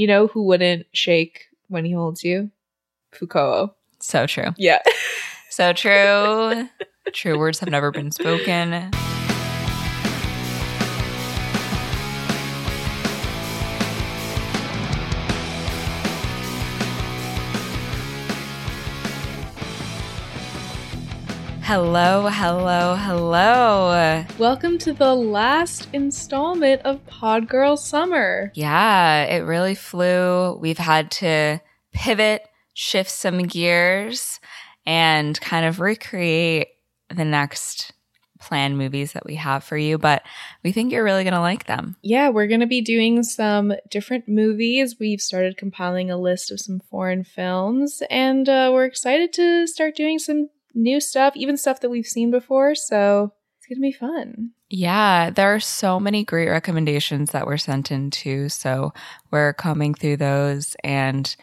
You know who wouldn't shake when he holds you? Foucault. So true. Yeah. So true. true words have never been spoken. Hello, hello, hello. Welcome to the last installment of Pod Girl Summer. Yeah, it really flew. We've had to pivot, shift some gears, and kind of recreate the next planned movies that we have for you. But we think you're really going to like them. Yeah, we're going to be doing some different movies. We've started compiling a list of some foreign films, and uh, we're excited to start doing some new stuff, even stuff that we've seen before. So it's going to be fun. Yeah, there are so many great recommendations that were sent in too. So we're coming through those. And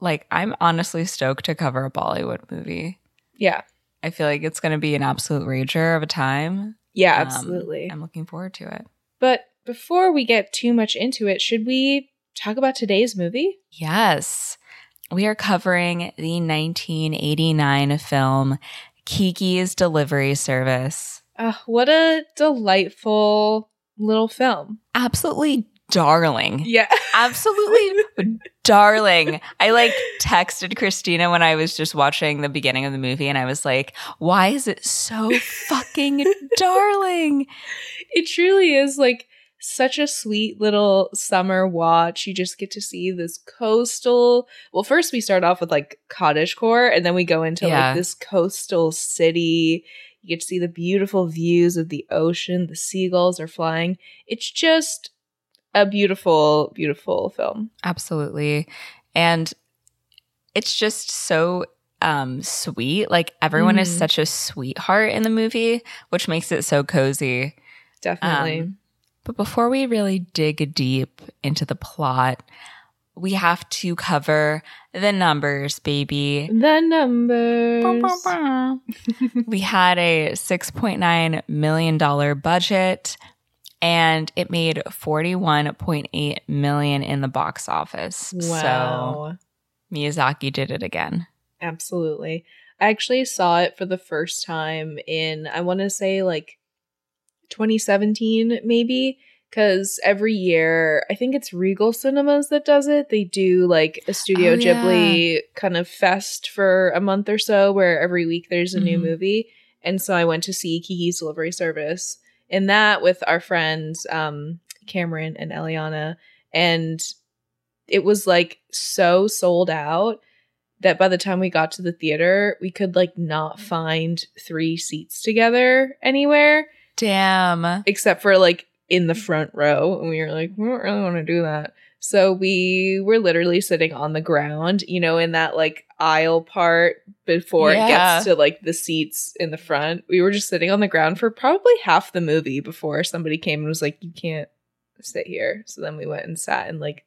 like, I'm honestly stoked to cover a Bollywood movie. Yeah. I feel like it's going to be an absolute rager of a time. Yeah, Um, absolutely. I'm looking forward to it. but before we get too much into it, should we talk about today's movie? Yes. We are covering the 1989 film Kiki's Delivery Service. Uh, what a delightful little film. Absolutely darling. Yeah. Absolutely darling. I like texted Christina when I was just watching the beginning of the movie and I was like, why is it so fucking darling? it truly is like such a sweet little summer watch. You just get to see this coastal. Well, first we start off with like cottage core, and then we go into Yeah. like this coastal city. You get to see the beautiful views of the ocean. The seagulls are flying. It's just a beautiful, beautiful film. Absolutely. And it's just so um sweet. Like everyone is Mhm. such a sweetheart in the movie, which makes it so cozy. Definitely. Um, But before we really dig deep into the plot, we have to cover the numbers, baby. the numbers. we had a $6.9 million budget and it made 41.8 million in the box office. Wow. So Miyazaki did it again. Absolutely. I actually saw it for the first time in, I want to say like 2017, maybe. Because every year, I think it's Regal Cinemas that does it. They do like a Studio Oh, yeah. Ghibli kind of fest for a month or so where every week there's a new Mhm. movie. And so I went to see Kiki's Delivery Service in that with our friends um, Cameron and Eliana. And it was like so sold out that by the time we got to the theater, we could like not find three seats together anywhere Damn. except for like in the front row. And we were like, we don't really want to do that. So we were literally sitting on the ground, you know, in that like aisle part before it gets to like the seats in the front. We were just sitting on the ground for probably half the movie before somebody came and was like, you can't sit here. So then we went and sat in like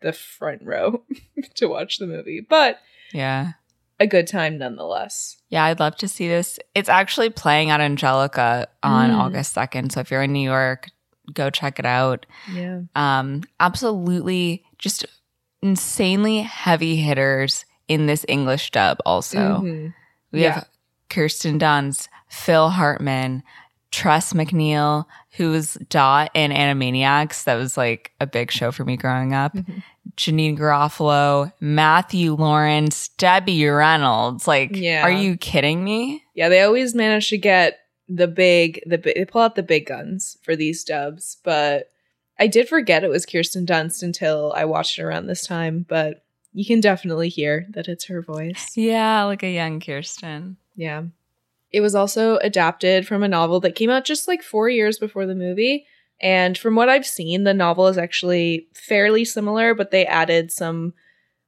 the front row to watch the movie. But Yeah. A good time nonetheless. Yeah, I'd love to see this. It's actually playing at Angelika on Mm. August 2nd. So if you're in New York, go check it out. Yeah. um absolutely just insanely heavy hitters in this english dub also Mhm. we Yeah. have kirsten dunst phil hartman tress macneille who's dot in animaniacs that was like a big show for me growing up Mhm. Janine garofalo matthew lawrence debbie reynolds like Yeah. are you kidding me Yeah, they always manage to get the big the bi- they pull out the big guns for these dubs, but I did forget it was Kirsten Dunst until I watched it around this time, but you can definitely hear that it's her voice. yeah like a young kirsten Yeah. It was also adapted from a novel that came out just like 4 years before the movie. And from what I've seen, the novel is actually fairly similar, but they added some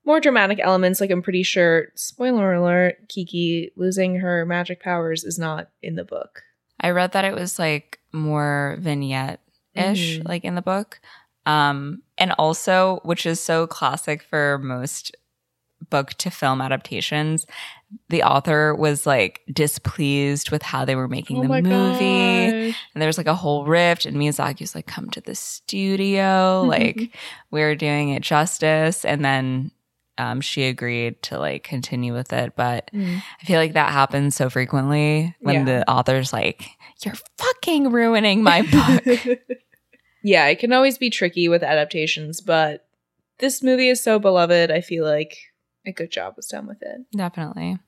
more dramatic elements. Like, I'm pretty sure, spoiler alert, Kiki losing her magic powers is not in the book. I read that it was like more vignette ish, Mhm. like in the book. Um, and also, which is so classic for most book to film adaptations, the author was like displeased with how they were making Oh the movie. gosh. And there was like a whole rift, and Miyazaki was like, come to the studio. like, we're doing it justice. And then um, she agreed to like continue with it. But Mm. I feel like that happens so frequently when Yeah. the author's like, you're fucking ruining my book. yeah, it can always be tricky with adaptations, but this movie is so beloved. I feel like a good job was done with it. Definitely.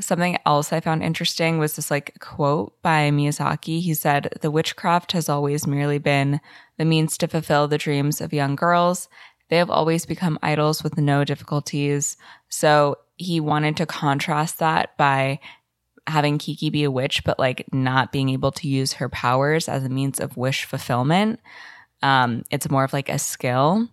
Something else I found interesting was this like quote by Miyazaki. He said, The witchcraft has always merely been the means to fulfill the dreams of young girls. They have always become idols with no difficulties. So he wanted to contrast that by having Kiki be a witch, but like not being able to use her powers as a means of wish fulfillment. Um, it's more of like a skill.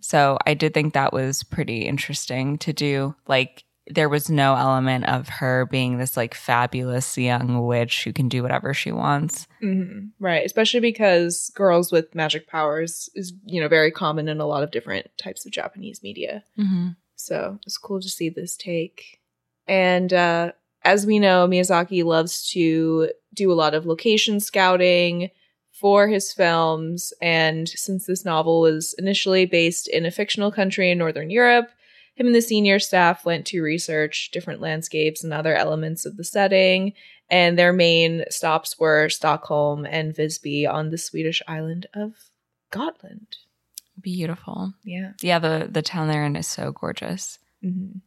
So I did think that was pretty interesting to do. Like there was no element of her being this like fabulous young witch who can do whatever she wants. hmm Right, especially because girls with magic powers is you know very common in a lot of different types of Japanese media. Mm-hmm. So it's cool to see this take. And uh, as we know, Miyazaki loves to do a lot of location scouting for his films. And since this novel was initially based in a fictional country in Northern Europe, him and the senior staff went to research different landscapes and other elements of the setting. And their main stops were Stockholm and Visby on the Swedish island of Gotland. Beautiful. Yeah. Yeah, the the town they're in is so gorgeous. Mhm.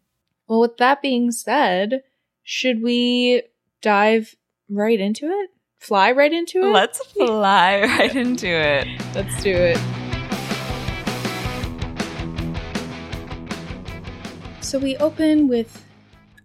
Well, with that being said, should we dive right into it? Fly right into it? Let's fly right into it. Let's do it. So we open with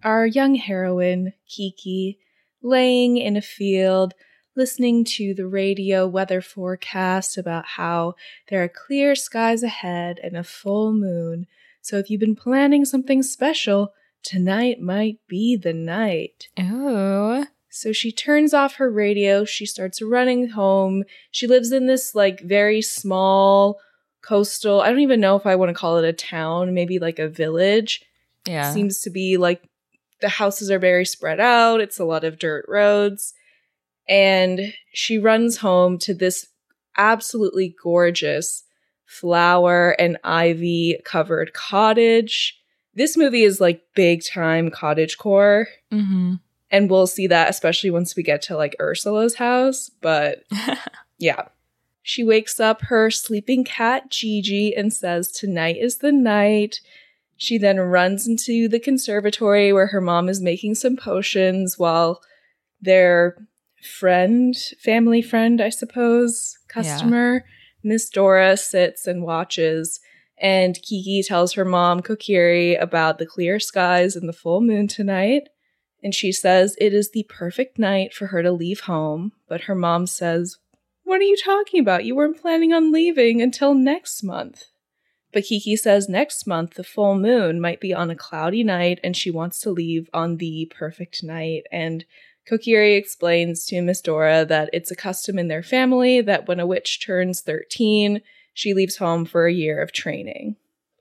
our young heroine, Kiki, laying in a field, listening to the radio weather forecast about how there are clear skies ahead and a full moon. So if you've been planning something special, tonight might be the night. Ooh. So she turns off her radio. She starts running home. She lives in this like very small coastal, I don't even know if I want to call it a town, maybe like a village. Yeah. Seems to be like the houses are very spread out. It's a lot of dirt roads. And she runs home to this absolutely gorgeous flower and ivy covered cottage. This movie is like big time cottage core mm-hmm. And we'll see that especially once we get to like Ursula's house. But yeah. She wakes up her sleeping cat Jiji and says, Tonight is the night. She then runs into the conservatory where her mom is making some potions while their friend, family friend, I suppose, customer, Miss Dora sits and watches. And Kiki tells her mom, Kokiri, about the clear skies and the full moon tonight. And she says it is the perfect night for her to leave home. But her mom says, What are you talking about? You weren't planning on leaving until next month. But Kiki says next month the full moon might be on a cloudy night and she wants to leave on the perfect night. And Kokiri explains to Miss Dora that it's a custom in their family that when a witch turns 13, she leaves home for a year of training.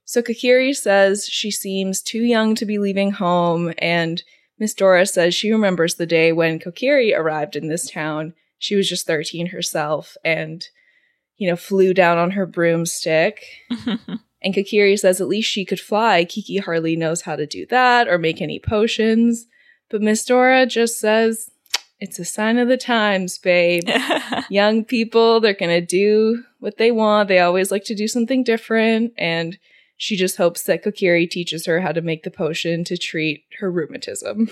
So Kokiri says she seems too young to be leaving home, and Miss Dora says she remembers the day when Kokiri arrived in this town. She was just 13 herself and, you know, flew down on her broomstick. And Kokiri says at least she could fly. Kiki hardly knows how to do that or make any potions. But Miss Dora just says, it's a sign of the times, babe. Young people, they're going to do what they want. They always like to do something different. And she just hopes that Kokiri teaches her how to make the potion to treat her rheumatism.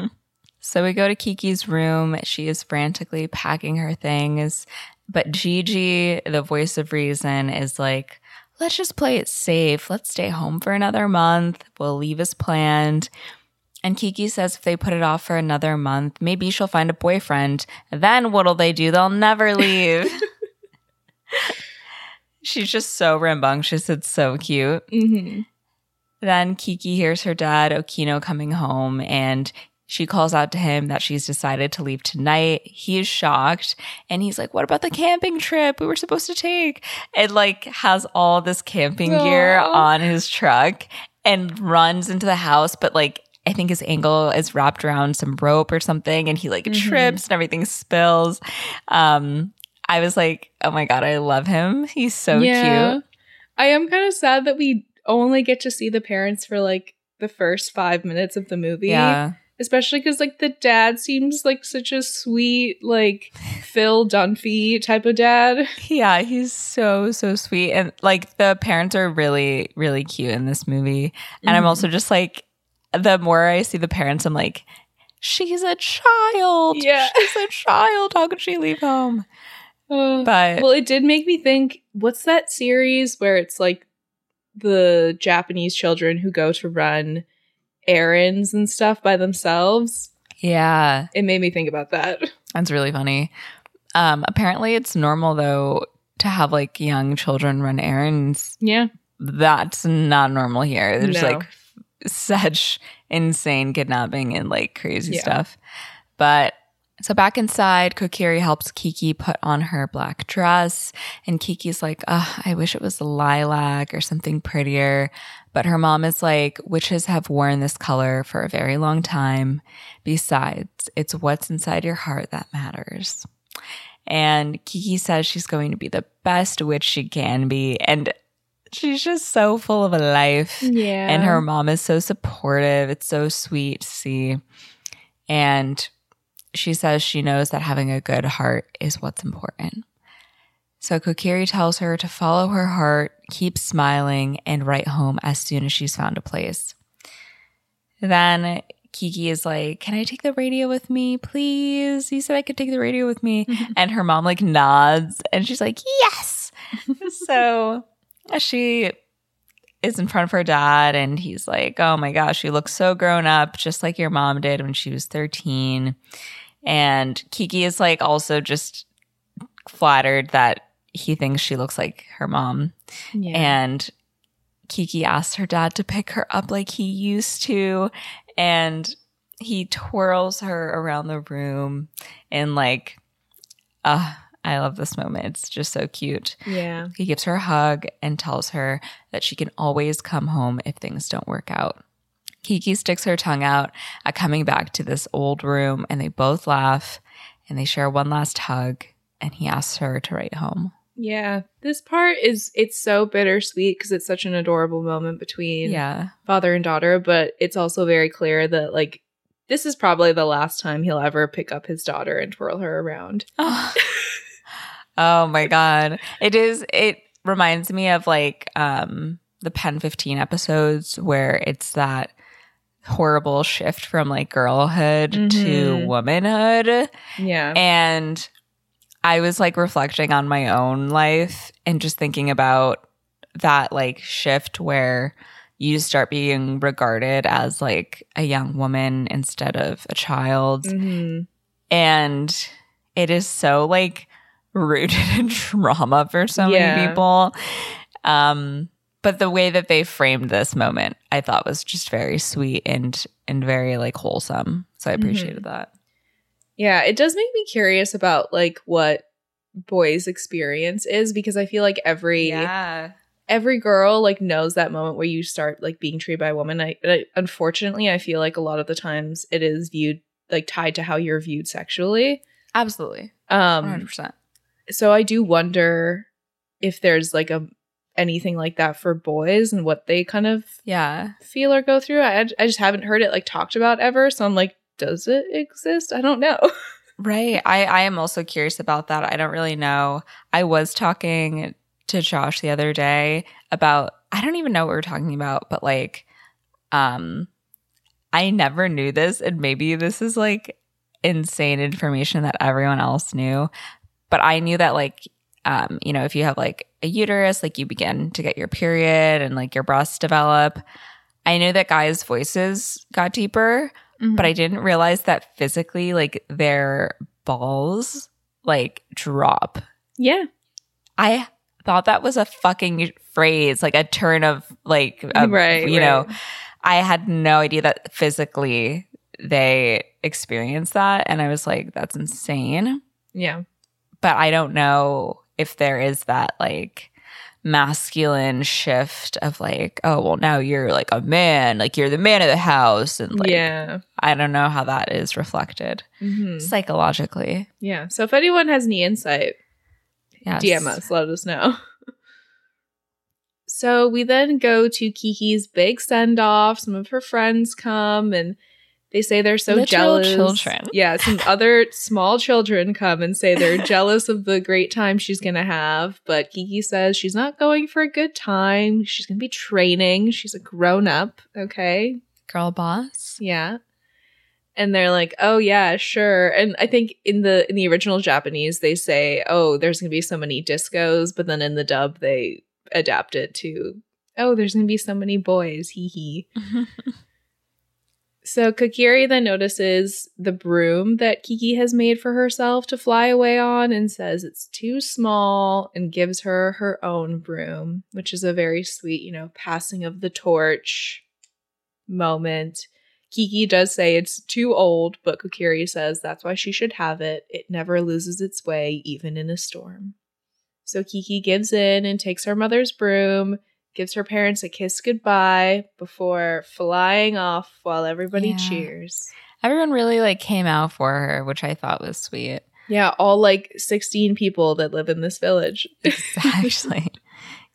so we go to Kiki's room. She is frantically packing her things. But Jiji, the voice of reason, is like, let's just play it safe. Let's stay home for another month. We'll leave as planned. And Kiki says if they put it off for another month, maybe she'll find a boyfriend. Then what'll they do? They'll never leave. She's just so rambunctious. It's so cute. Mm-hmm. Then Kiki hears her dad, Okino, coming home and she calls out to him that she's decided to leave tonight. He is shocked and he's like, What about the camping trip we were supposed to take? And like has all this camping gear on his truck. and runs into the house, but like I think his ankle is wrapped around some rope or something and he like Mhm. trips and everything spills. Um I was like, "Oh my god, I love him. He's so cute." I am kind of sad that we only get to see the parents for like the first five minutes of the movie. Yeah. Especially because like the dad seems like such a sweet, like Phil Dunphy type of dad. Yeah, he's so so sweet and like the parents are really really cute in this movie. And I'm Mhm. also just like the more I see the parents I'm like she's a child. Yeah. She's a child. How could she leave home? Uh, But well, it did make me think what's that series where it's like the Japanese children who go to run errands and stuff by themselves? yeah, It made me think about that. that's really funny. Um apparently it's normal though to have like young children run errands. Yeah. That's not normal here. There's No. like such insane kidnapping and like crazy Yeah. stuff. But so back inside, Kokiri helps Kiki put on her black dress. And Kiki's like, Ugh, I wish it was lilac or something prettier. But her mom is like, witches have worn this color for a very long time. Besides, it's what's inside your heart that matters. And Kiki says she's going to be the best witch she can be. And she's just so full of life. Yeah. And her mom is so supportive. It's so sweet to see. And she says she knows that having a good heart is what's important. So Kokiri tells her to follow her heart, keep smiling, and write home as soon as she's found a place. Then Kiki is like, Can I take the radio with me, please? You said I could take the radio with me. and her mom like nods and she's like, Yes. so uh, she is in front of her dad and he's like, Oh my gosh, you look so grown up, just like your mom did when she was 13. And Kiki is like also just flattered that he thinks she looks like her mom. yeah. And Kiki asks her dad to pick her up like he used to. And he twirls her around the room and like, uh, I love this moment. It's just so cute. yeah. He gives her a hug and tells her that she can always come home if things don't work out. Kiki sticks her tongue out at coming back to this old room and they both laugh and they share one last hug and he asks her to write home. Yeah. This part is it's so bittersweet because it's such an adorable moment between Yeah. father and daughter, but it's also very clear that like this is probably the last time he'll ever pick up his daughter and twirl her around. Oh. oh my god. It is it reminds me of like um the Pen 15 episodes where it's that horrible shift from like girlhood to Mhm. womanhood. Yeah. And I was like reflecting on my own life and just thinking about that like shift where you start being regarded as like a young woman instead of a child. Mhm. And it is so like rooted in trauma for so Yeah. many people. Um but the way that they framed this moment I thought was just very sweet and and very like wholesome. So I appreciated that. Yeah, it does make me curious about like what boys experience is because I feel like every Yeah. every girl like knows that moment where you start like being treated by a woman. I, I unfortunately I feel like a lot of the times it is viewed like tied to how you're viewed sexually. Absolutely. Um 100%. so I do wonder if there's like a anything like that for boys and what they kind of Yeah. feel or go through. I I just haven't heard it like talked about ever, so I'm like does it exist? I don't know. Right. I, I am also curious about that. I don't really know. I was talking to Josh the other day about I don't even know what we're talking about, but like um I never knew this and maybe this is like insane information that everyone else knew. But I knew that like um, you know, if you have like a uterus, like you begin to get your period and like your breasts develop. I knew that guys' voices got deeper, mm-hmm. but I didn't realize that physically, like their balls like drop. yeah. I thought that was a fucking phrase, like a turn of like, a, Right, You know. I had no idea that physically they experience that, and I was like, that's insane. Yeah. But I don't know if there is that like masculine shift of like, oh, well, now you're like a man, like you're the man of the house. And like, yeah. I don't know how that is reflected Mhm. psychologically. Yeah. So if anyone has any insight, Yes. DM us, let us know. So we then go to Kiki's big send off. Some of her friends come and they say they're so Literal jealous. children. Yeah, some other small children come and say they're jealous of the great time she's going to have. But Kiki says she's not going for a good time. She's going to be training. She's a grown up. Okay. Girl boss. Yeah. And they're like, "Oh yeah, sure." And I think in the in the original Japanese they say, "Oh, there's going to be so many discos," but then in the dub they adapt it to, "Oh, there's going to be so many boys." Hee hee. So Kokiri then notices the broom that Kiki has made for herself to fly away on and says it's too small and gives her her own broom, which is a very sweet, you know, passing of the torch moment. Kiki does say it's too old, but Kokiri says that's why she should have it. It never loses its way, even in a storm. So Kiki gives in and takes her mother's broom, gives her parents a kiss goodbye before flying off while everybody Yeah. cheers. Everyone really like came out for her, which I thought was sweet. Yeah, all like 16 people that live in this village. Exactly.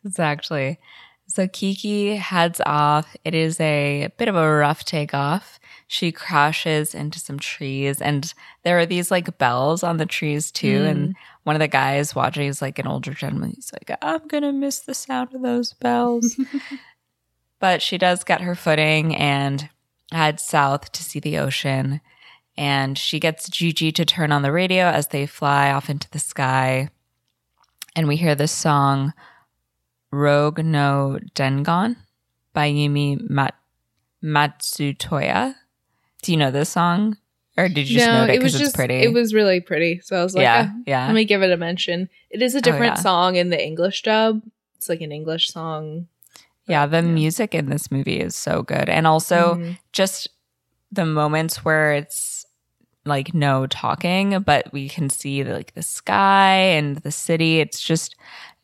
exactly. So Kiki heads off. It is a bit of a rough takeoff. She crashes into some trees, and there are these like bells on the trees too. Mm. And one of the guys watching is like an older gentleman. He's like, I'm gonna miss the sound of those bells. but she does get her footing and heads south to see the ocean. And she gets Jiji to turn on the radio as they fly off into the sky. And we hear this song, Rouge no Dengon by Yumi Mat- Matsutoya. Do you know this song? Or did you just know it it was because it's just pretty? it was really pretty. So I was like, yeah, "Ah, yeah. let me give it a mention. It is a different yeah. song in the English dub. It's like an English song. yeah, the yeah. music in this movie is so good. And also, Mhm. just the moments where it's like no talking, but we can see the, like the sky and the city. It's just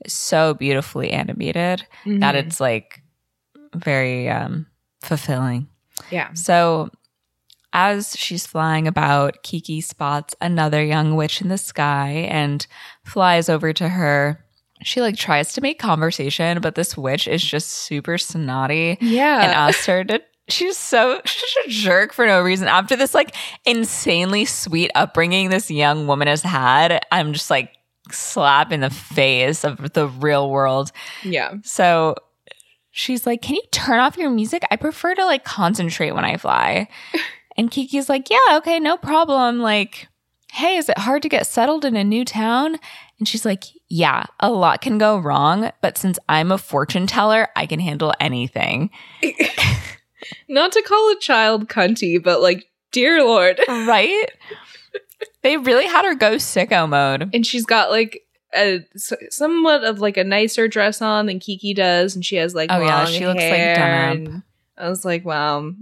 so beautifully animated that Mhm. it's like very um fulfilling. yeah. So as she's flying about, Kiki spots another young witch in the sky and flies over to her. She like tries to make conversation, but this witch is just super snotty Yeah. and asks her to she's so she's a jerk for no reason. After this like insanely sweet upbringing this young woman has had, I'm just like slap in the face of the real world. yeah. So she's like, Can you turn off your music? I prefer to like concentrate when I fly. and Kiki's like, Yeah, okay, no problem. Like, hey, is it hard to get settled in a new town? And she's like, Yeah, a lot can go wrong, but since I'm a fortune teller, I can handle anything. Not to call a child cunty, but like, dear lord. Right? they really had her go sicko mode. And she's got like a somewhat of like a nicer dress on than Kiki does, and she has like Oh, yeah, she looks like done I was like, wow,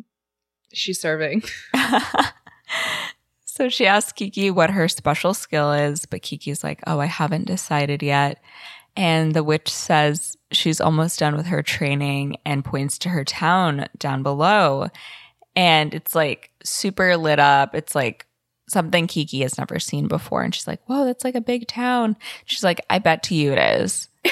she's serving. so she asks Kiki what her special skill is, but Kiki's like, Oh, I haven't decided yet. And the witch says she's almost done with her training and points to her town down below. And it's like super lit up. It's like something Kiki has never seen before. And she's like, Whoa, that's like a big town. She's like, I bet to you it is.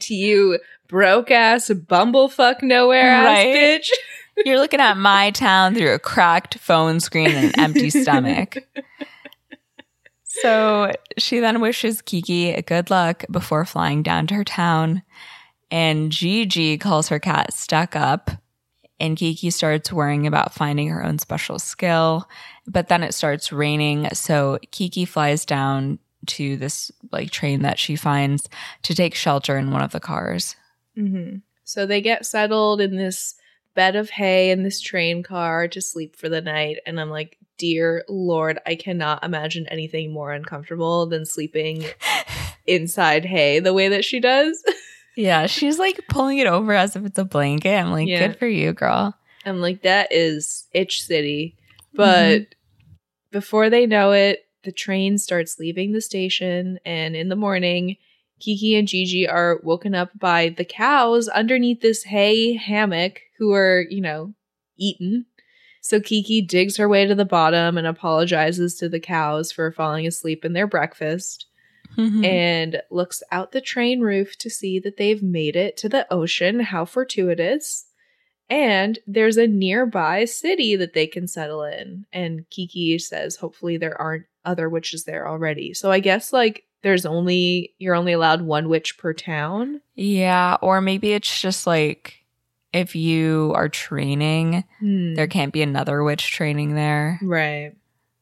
to you, broke ass bumblefuck nowhere ass Right? bitch. You're looking at my town through a cracked phone screen and an empty stomach. So she then wishes Kiki good luck before flying down to her town. And Jiji calls her cat stuck up. And Kiki starts worrying about finding her own special skill. But then it starts raining. So Kiki flies down to this like train that she finds to take shelter in one of the cars. hmm So they get settled in this bed of hay in this train car to sleep for the night. And I'm like, dear Lord, I cannot imagine anything more uncomfortable than sleeping inside hay the way that she does. Yeah, she's like pulling it over as if it's a blanket. I'm like, Yeah. good for you, girl. I'm like, that is itch city. But mm-hmm. before they know it, the train starts leaving the station. And in the morning, Kiki and Jiji are woken up by the cows underneath this hay hammock who are, you know, eaten. So Kiki digs her way to the bottom and apologizes to the cows for falling asleep in their breakfast Mm-hmm. and looks out the train roof to see that they've made it to the ocean. How fortuitous. And there's a nearby city that they can settle in. And Kiki says, hopefully, there aren't other witches there already. So I guess, like, there's only, you're only allowed one witch per town. yeah, or maybe it's just like if you are training, Hmm. there can't be another witch training there. Right.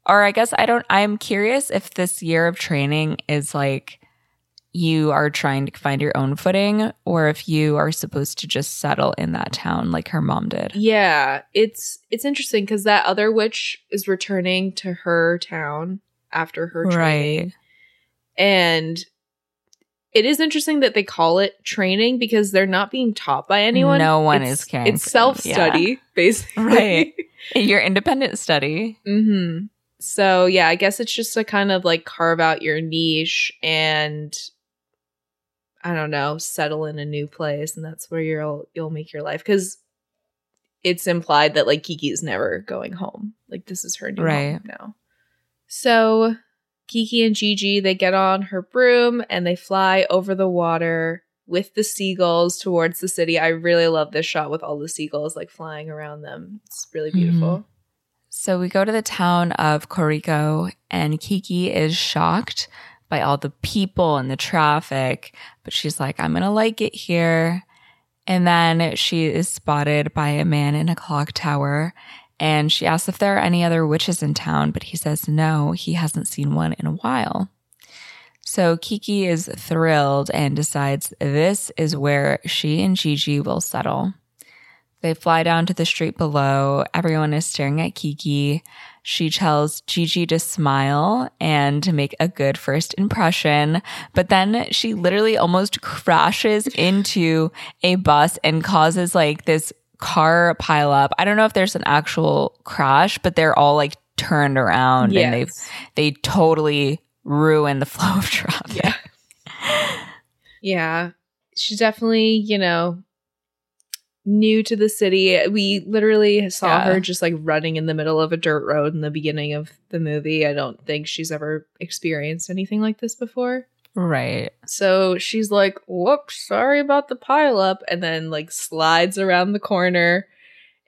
Or I guess I don't, I'm curious if this year of training is like you are trying to find your own footing or if you are supposed to just settle in that town like her mom did. Yeah, it's it's interesting because that other witch is returning to her town after her training. Right. And it is interesting that they call it training because they're not being taught by anyone. No one It's- is caring It's self study, basically. Right. Your independent study. hmm So yeah, I guess it's just to kind of like carve out your niche and I don't know, settle in a new place, and that's where you'll you'll make your life because it's implied that like Kiki's never going home. Like this is her new Right. home now. So Kiki and Jiji they get on her broom and they fly over the water with the seagulls towards the city. I really love this shot with all the seagulls like flying around them. It's really beautiful. Mm-hmm. So we go to the town of Koriko, and Kiki is shocked by all the people and the traffic, but she's like, I'm going to like it here. And then she is spotted by a man in a clock tower, and she asks if there are any other witches in town, but he says no, he hasn't seen one in a while. So Kiki is thrilled and decides this is where she and Jiji will settle. They fly down to the street below. Everyone is staring at Kiki. She tells Jiji to smile and to make a good first impression. But then she literally almost crashes into a bus and causes like this car pile up. I don't know if there's an actual crash, but they're all like turned around and they've they totally ruin the flow of traffic. Yeah. Yeah. She's definitely, you know, new to the city. We literally saw Yeah. her just like running in the middle of a dirt road in the beginning of the movie. I don't think she's ever experienced anything like this before. Right. So she's like, whoops, sorry about the pileup. And then like slides around the corner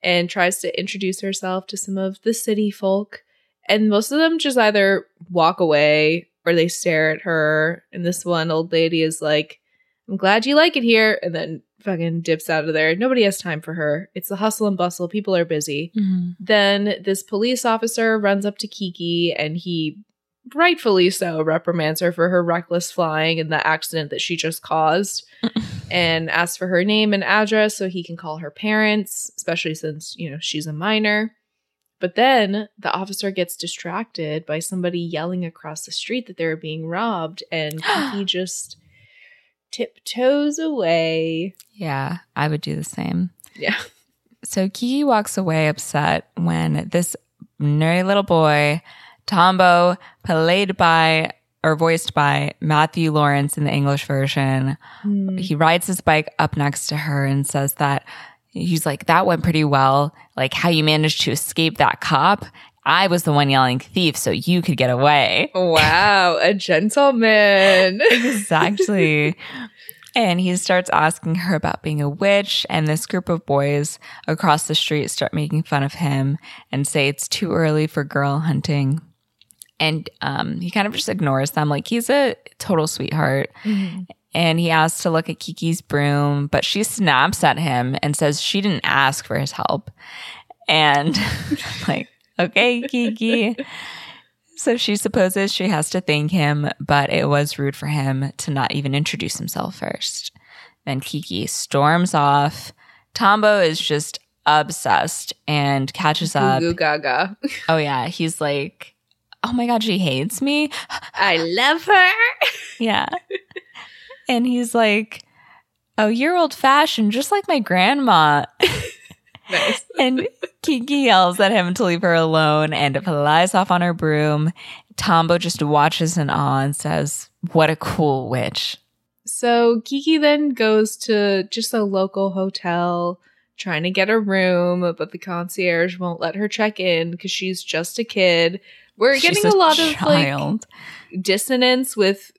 and tries to introduce herself to some of the city folk. And most of them just either walk away or they stare at her. And this one old lady is like, I'm glad you like it here. And then fucking dips out of there. Nobody has time for her. It's the hustle and bustle. People are busy. Mm-hmm. Then this police officer runs up to Kiki and he rightfully so reprimands her for her reckless flying and the accident that she just caused and asks for her name and address so he can call her parents, especially since, you know, she's a minor. But then the officer gets distracted by somebody yelling across the street that they're being robbed and he just tiptoes away. Yeah, I would do the same. Yeah. So Kiki walks away upset when this nerdy little boy, Tombo, played by or voiced by Matthew Lawrence in the English version, hmm. he rides his bike up next to her and says that he's like, that went pretty well. Like how you managed to escape that cop. I was the one yelling thief so you could get away. Wow, a gentleman. exactly. And he starts asking her about being a witch, and this group of boys across the street start making fun of him and say it's too early for girl hunting. And um, he kind of just ignores them, like he's a total sweetheart. And he asks to look at Kiki's broom, but she snaps at him and says she didn't ask for his help. And like, okay, Kiki. So she supposes she has to thank him, but it was rude for him to not even introduce himself first. Then Kiki storms off. Tombo is just obsessed and catches up. Goo goo gaga. Oh, yeah. He's like, oh my God, she hates me. I love her. Yeah. and he's like, oh, you're old fashioned, just like my grandma. Nice. and Kiki yells at him to leave her alone and flies off on her broom. Tombo just watches in awe and says, What a cool witch. So Kiki then goes to just a local hotel trying to get a room, but the concierge won't let her check in because she's just a kid. We're She's getting a, lot of like dissonance with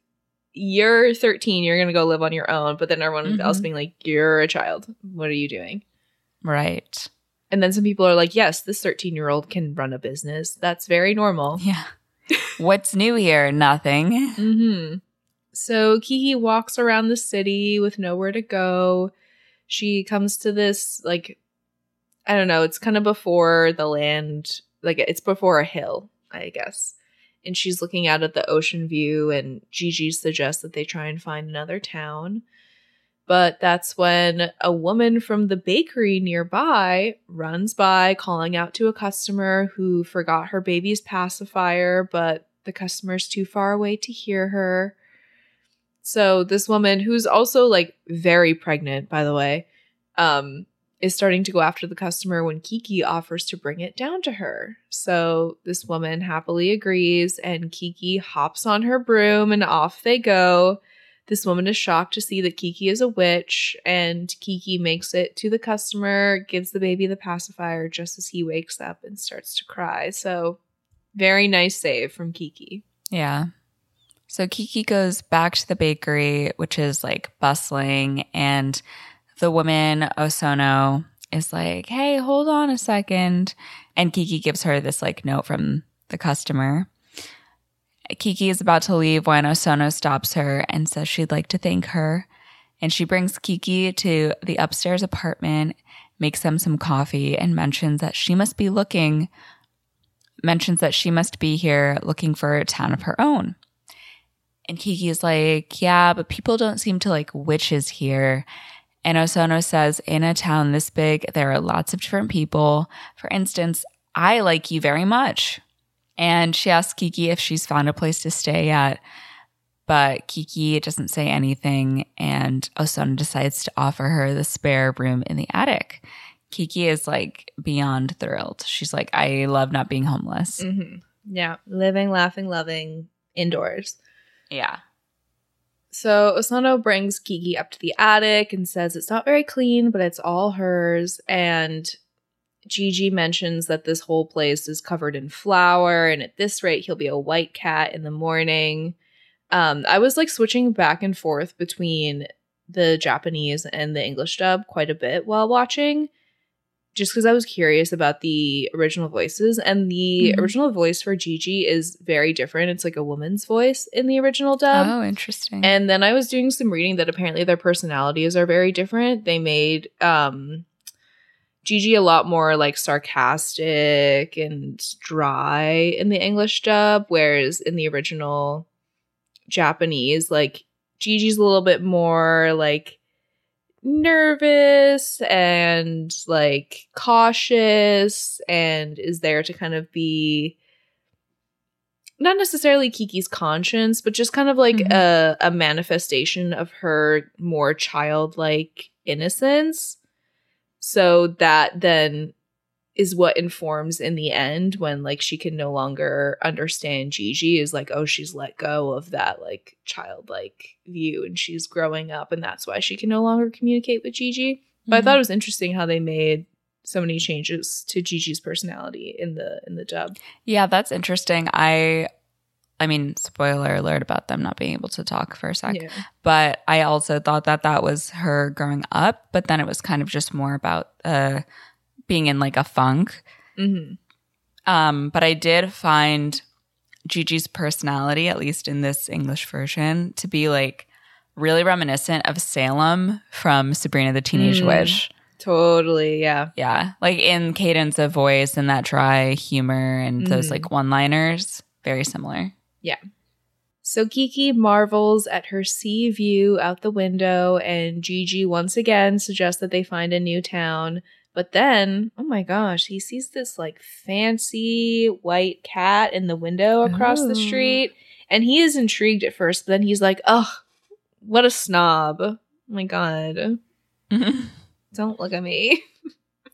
you're 13, you're gonna go live on your own, but then everyone Mhm. else being like, You're a child. What are you doing? Right. And then some people are like, Yes, this 13 year old can run a business. That's very normal. Yeah. What's new here? Nothing. hmm So Kiki walks around the city with nowhere to go. She comes to this, like, I don't know, it's kind of before the land, like, it's before a hill, I guess. And she's looking out at the ocean view, and Jiji suggests that they try and find another town. But that's when a woman from the bakery nearby runs by calling out to a customer who forgot her baby's pacifier, but the customer's too far away to hear her. So this woman who's also like very pregnant, by the way, um, is starting to go after the customer when Kiki offers to bring it down to her. So this woman happily agrees, and Kiki hops on her broom and off they go. This woman is shocked to see that Kiki is a witch, and Kiki makes it to the customer, gives the baby the pacifier just as he wakes up and starts to cry. So, very nice save from Kiki. Yeah. So Kiki goes back to the bakery, which is like bustling, and the woman, Osono, is like, hey, hold on a second. And Kiki gives her this like note from the customer. Kiki is about to leave when Osono stops her and says she'd like to thank her. And she brings Kiki to the upstairs apartment, makes them some coffee, and mentions that she must be looking, mentions that she must be here looking for a town of her own. And Kiki is like, yeah, but people don't seem to like witches here. And Osono says, in a town this big, there are lots of different people. For instance, I like you very much. And she asks Kiki if she's found a place to stay yet. But Kiki doesn't say anything, and Osono decides to offer her the spare room in the attic. Kiki is like beyond thrilled. She's like, I love not being homeless. Mm-hmm. Yeah, living, laughing, loving indoors. Yeah. So Osono brings Kiki up to the attic and says it's not very clean, but it's all hers. And Jiji mentions that this whole place is covered in flour, and at this rate, he'll be a white cat in the morning. Um, I was like switching back and forth between the Japanese and the English dub quite a bit while watching, just because I was curious about the original voices. And the Mhm. original voice for Jiji is very different. It's like a woman's voice in the original dub. oh, interesting. And then I was doing some reading that apparently their personalities are very different. They made um Jiji a lot more like sarcastic and dry in the English dub, whereas in the original Japanese, like Jiji's a little bit more like nervous and like cautious and is there to kind of be not necessarily Kiki's conscience, but just kind of like Mhm. a, a manifestation of her more childlike innocence. So that then is what informs in the end when like she can no longer understand Jiji is like, oh, she's let go of that like childlike view and she's growing up and that's why she can no longer communicate with Jiji. But I Mhm. thought it was interesting how they made so many changes to Jiji's personality in the in the dub. Yeah, that's interesting. I I mean, spoiler alert about them not being able to talk for a sec. Yeah. But I also thought that that was her growing up, but then it was kind of just more about uh being in like a funk. hmm Um but I did find Jiji's personality at least in this English version to be like really reminiscent of Salem from Sabrina the Teenage Mm. Witch. Totally. Yeah. Yeah, like in cadence of voice and that dry humor and those Mhm. like one-liners, very similar. So Kiki marvels at her sea view out the window, and Jiji once again suggests that they find a new town. But then, oh my gosh, he sees this like fancy white cat in the window across the oh. street, and he is intrigued at first, but then he's like, ugh, what a snob. Oh my god. Don't look at me.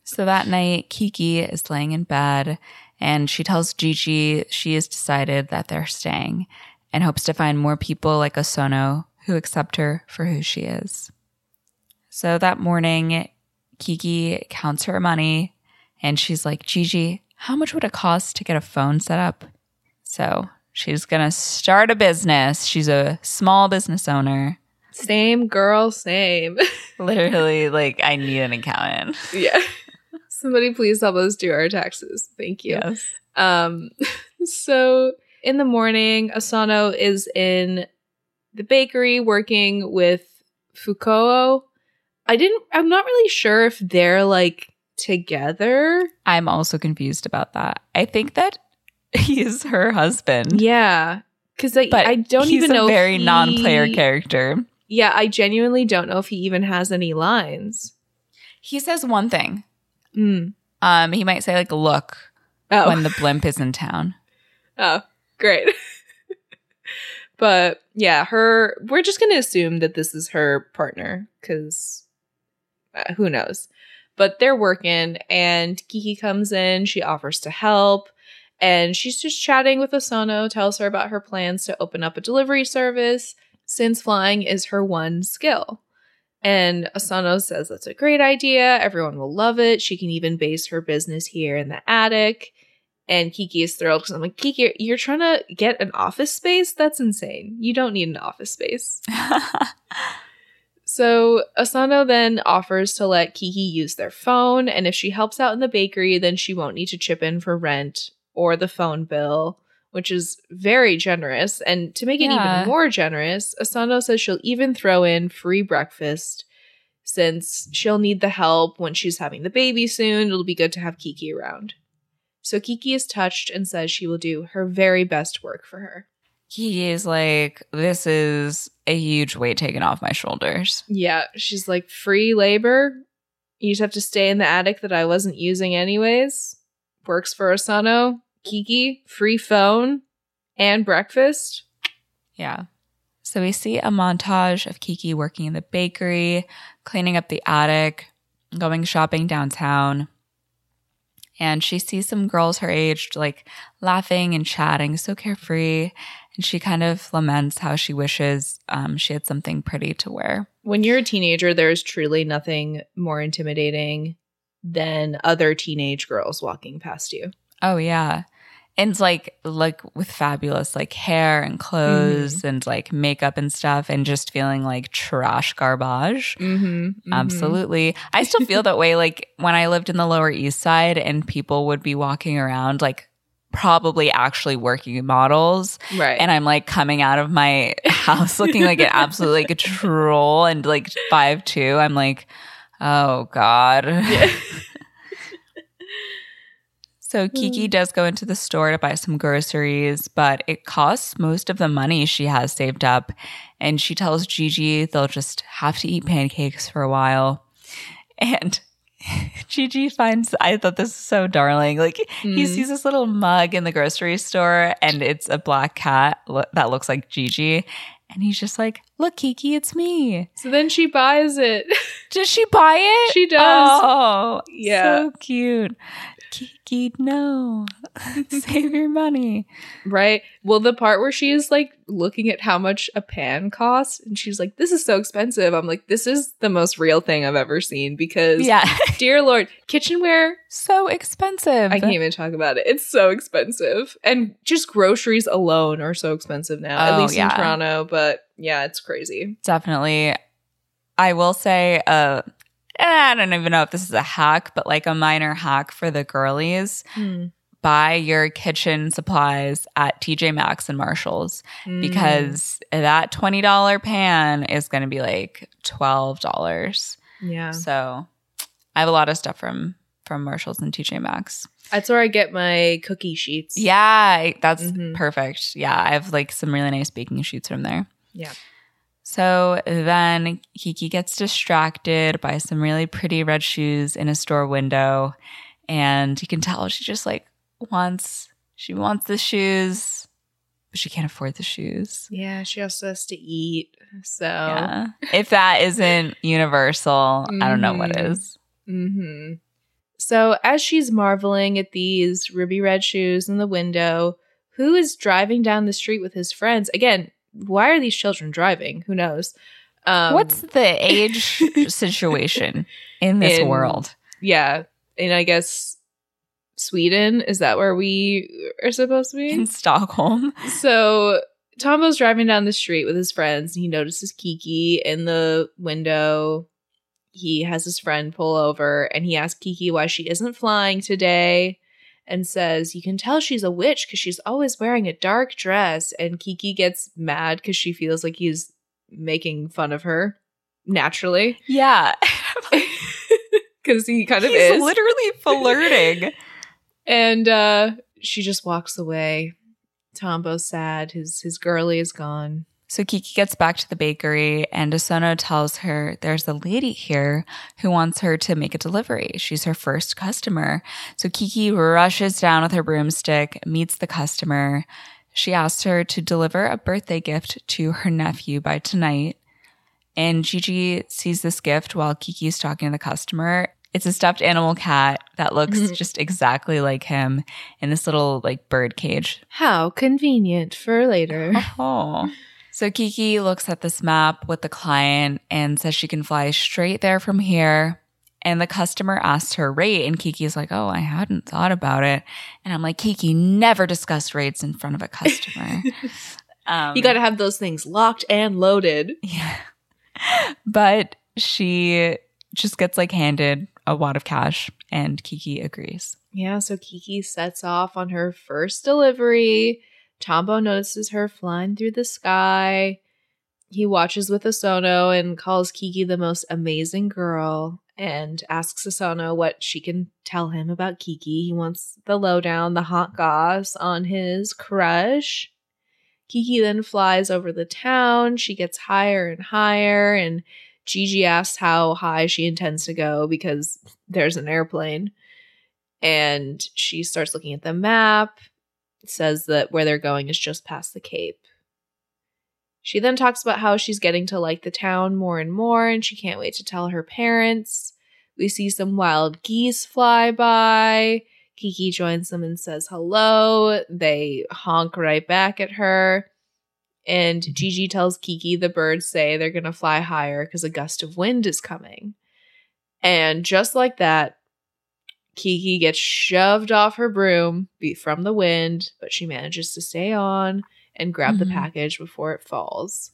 So that night, Kiki is laying in bed and she tells Jiji she has decided that they're staying and hopes to find more people like Osono who accept her for who she is. So that morning, Kiki counts her money and she's like, Jiji, how much would it cost to get a phone set up? So she's going to start a business. She's a small business owner. Same girl, same. Literally, like, I need an accountant. yeah. Somebody please help us do our taxes. Thank you. Yes. Um, so in the morning, Osono is in the bakery working with Fukuo. I didn't, I'm not really sure if they're like together. I'm also confused about that. I think that he's her husband. Yeah. Cause I, But I don't even know. he's a very he- non-player character. Yeah, I genuinely don't know if he even has any lines. He says one thing. Mm. Um, he might say like, "Look," Oh, when the blimp is in town. oh, great. but yeah, her. We're just gonna assume that this is her partner because uh, who knows. But they're working, and Kiki comes in. She offers to help, and she's just chatting with Osono. Tells her about her plans to open up a delivery service since flying is her one skill. And Osono says that's a great idea. Everyone will love it. She can even base her business here in the attic. And Kiki is thrilled because I'm like, Kiki, you're trying to get an office space? That's insane. You don't need an office space. So Osono then offers to let Kiki use their phone, and if she helps out in the bakery, then she won't need to chip in for rent or the phone bill, which is very generous. And to make it Yeah. even more generous, Osono says she'll even throw in free breakfast since she'll need the help when she's having the baby soon. It'll be good to have Kiki around. So Kiki is touched and says she will do her very best work for her. he is like, "This is a huge weight taken off my shoulders." Yeah, she's like free labor. You just have to stay in the attic that I wasn't using anyways. Works for Osono, Kiki, free phone, and breakfast. Yeah. So we see a montage of Kiki working in the bakery, cleaning up the attic, going shopping downtown. And she sees some girls her age, like laughing and chatting, so carefree. And she kind of laments how she wishes um, she had something pretty to wear. When you're a teenager, there's truly nothing more intimidating than other teenage girls walking past you. Oh yeah. And like like with fabulous like hair and clothes and like makeup and stuff and just feeling like trash garbage. Mm-hmm. Absolutely. I still feel that way like when I lived in the Lower East Side and people would be walking around like probably actually working models Right. and I'm like coming out of my house looking like an absolute like a troll and like five two. I'm like, oh God. Yeah. So Kiki does go into the store to buy some groceries, but it costs most of the money she has saved up. And she tells Jiji they'll just have to eat pancakes for a while. And Jiji finds, I thought this is so darling. Like he Mhm. sees this little mug in the grocery store and it's a black cat lo- that looks like Jiji. And he's just like, look, Kiki, it's me. so then she buys it. Does she buy it? She does. Oh, Yeah. So cute. Kiki, no. Save your money. Right. Well, the part where she is like looking at how much a pan costs and she's like, this is so expensive. I'm like, this is the most real thing I've ever seen because, Yeah. dear Lord, kitchenware, so expensive. I can't even talk about it. It's so expensive. And just groceries alone are so expensive now, at Oh, least yeah. in Toronto. But yeah, it's crazy. Definitely. I will say, uh, I don't even know if this is a hack, but like a minor hack for the girlies. Buy your kitchen supplies at TJ Maxx and Marshalls Mm. because that $20 pan is going to be like $12. yeah. So I have a lot of stuff from from Marshalls and TJ Maxx. That's where I get my cookie sheets. Yeah, that's Mhm. perfect. Yeah, I have like some really nice baking sheets from there. Yeah. So then Kiki gets distracted by some really pretty red shoes in a store window. And you can tell she just like wants, she wants the shoes, but she can't afford the shoes. Yeah. She also has to eat. So. Yeah. if that isn't universal, I don't know what is. Mhm. is. hmm So as she's marveling at these ruby red shoes in the window, who is driving down the street with his friends? Again, why are these children driving? Who knows? Um, What's the age situation in this In- world? yeah? And I guess Sweden is that where we are supposed to be? In Stockholm. So Tombo's driving down the street with his friends and he notices Kiki in the window. He has his friend pull over and he asks Kiki why she isn't flying today and says, You can tell she's a witch because she's always wearing a dark dress. And Kiki gets mad because she feels like he's making fun of her naturally Yeah. because he kind of He's is. literally flirting. and uh, she just walks away. Tombo's sad. His his girlie is gone. So Kiki gets back to the bakery and Osono tells her there's a lady here who wants her to make a delivery. She's her first customer. So Kiki rushes down with her broomstick, meets the customer. She asks her to deliver a birthday gift to her nephew by tonight. And Jiji sees this gift while Kiki's talking to the customer. It's a stuffed animal cat that looks Mhm. just exactly like him in this little like bird cage. How convenient for later. Oh. So Kiki looks at this map with the client and says she can fly straight there from here. And the customer asks her rate, and Kiki's like, Oh, I hadn't thought about it. And I'm like, Kiki, never discuss rates in front of a customer. um, you got to have those things locked and loaded. yeah. But she just gets like handed a wad of cash, and Kiki agrees. Yeah, so Kiki sets off on her first delivery. Tombo notices her flying through the sky. He watches with Osono and calls Kiki the most amazing girl and asks Osono what she can tell him about Kiki. He wants the lowdown, the hot goss on his crush. Kiki then flies over the town. She gets higher and higher, and Jiji asks how high she intends to go because there's an airplane. And she starts looking at the map, says that where they're going is just past the Cape. She then talks about how she's getting to like the town more and more, and she can't wait to tell her parents. We see some wild geese fly by. Kiki joins them and says hello. They honk right back at her. And mm-hmm. Jiji tells Kiki the birds say they're going to fly higher because a gust of wind is coming. And just like that, Kiki gets shoved off her broom from the wind, but she manages to stay on and grab Mhm. the package before it falls.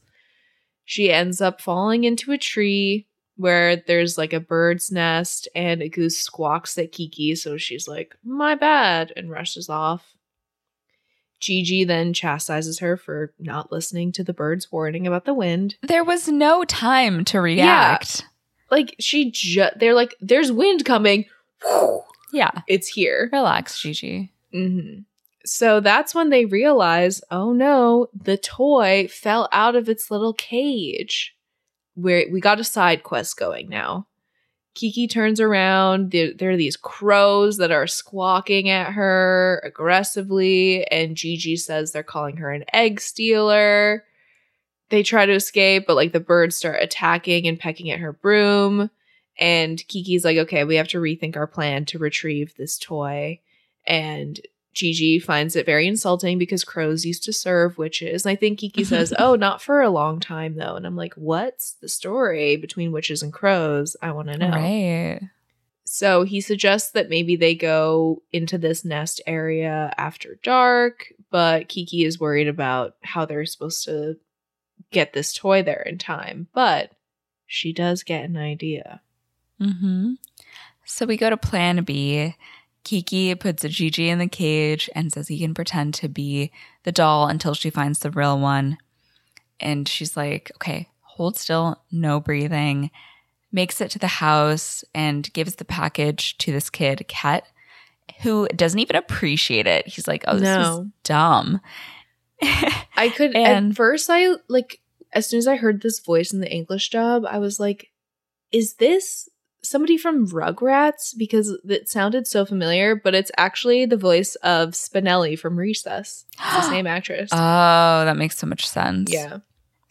She ends up falling into a tree where there's like a bird's nest and a goose squawks at Kiki, so she's like, My bad, and rushes off. Jiji then chastises her for not listening to the bird's warning about the wind. There was no time to react. Like, she just, they're like, There's wind coming. Yeah. It's here. Relax, Jiji. hmm So that's when they realize, oh no, the toy fell out of its little cage. Where we got a side quest going now. Kiki turns around. There, there are these crows that are squawking at her aggressively, and Jiji says they're calling her an egg stealer. They try to escape, but like the birds start attacking and pecking at her broom. And Kiki's like, okay, we have to rethink our plan to retrieve this toy. And Jiji finds it very insulting because crows used to serve witches. And I think Kiki says, oh, not for a long time, though. And I'm like, what's the story between witches and crows? I want to know. Right. So he suggests that maybe they go into this nest area after dark, but Kiki is worried about how they're supposed to get this toy there in time. But she does get an idea. Mm-hmm. So we go to plan B. Kiki puts a Jiji in the cage and says he can pretend to be the doll until she finds the real one. And she's like, okay, hold still, no breathing. Makes it to the house and gives the package to this kid, Ket, who doesn't even appreciate it. He's like, oh, this is dumb. I could And- at first I like as soon as I heard this voice in the English dub, I was like, is this somebody from Rugrats? Because it sounded so familiar, but it's actually the voice of Spinelli from Recess. It's the same actress. Oh, that makes so much sense. yeah.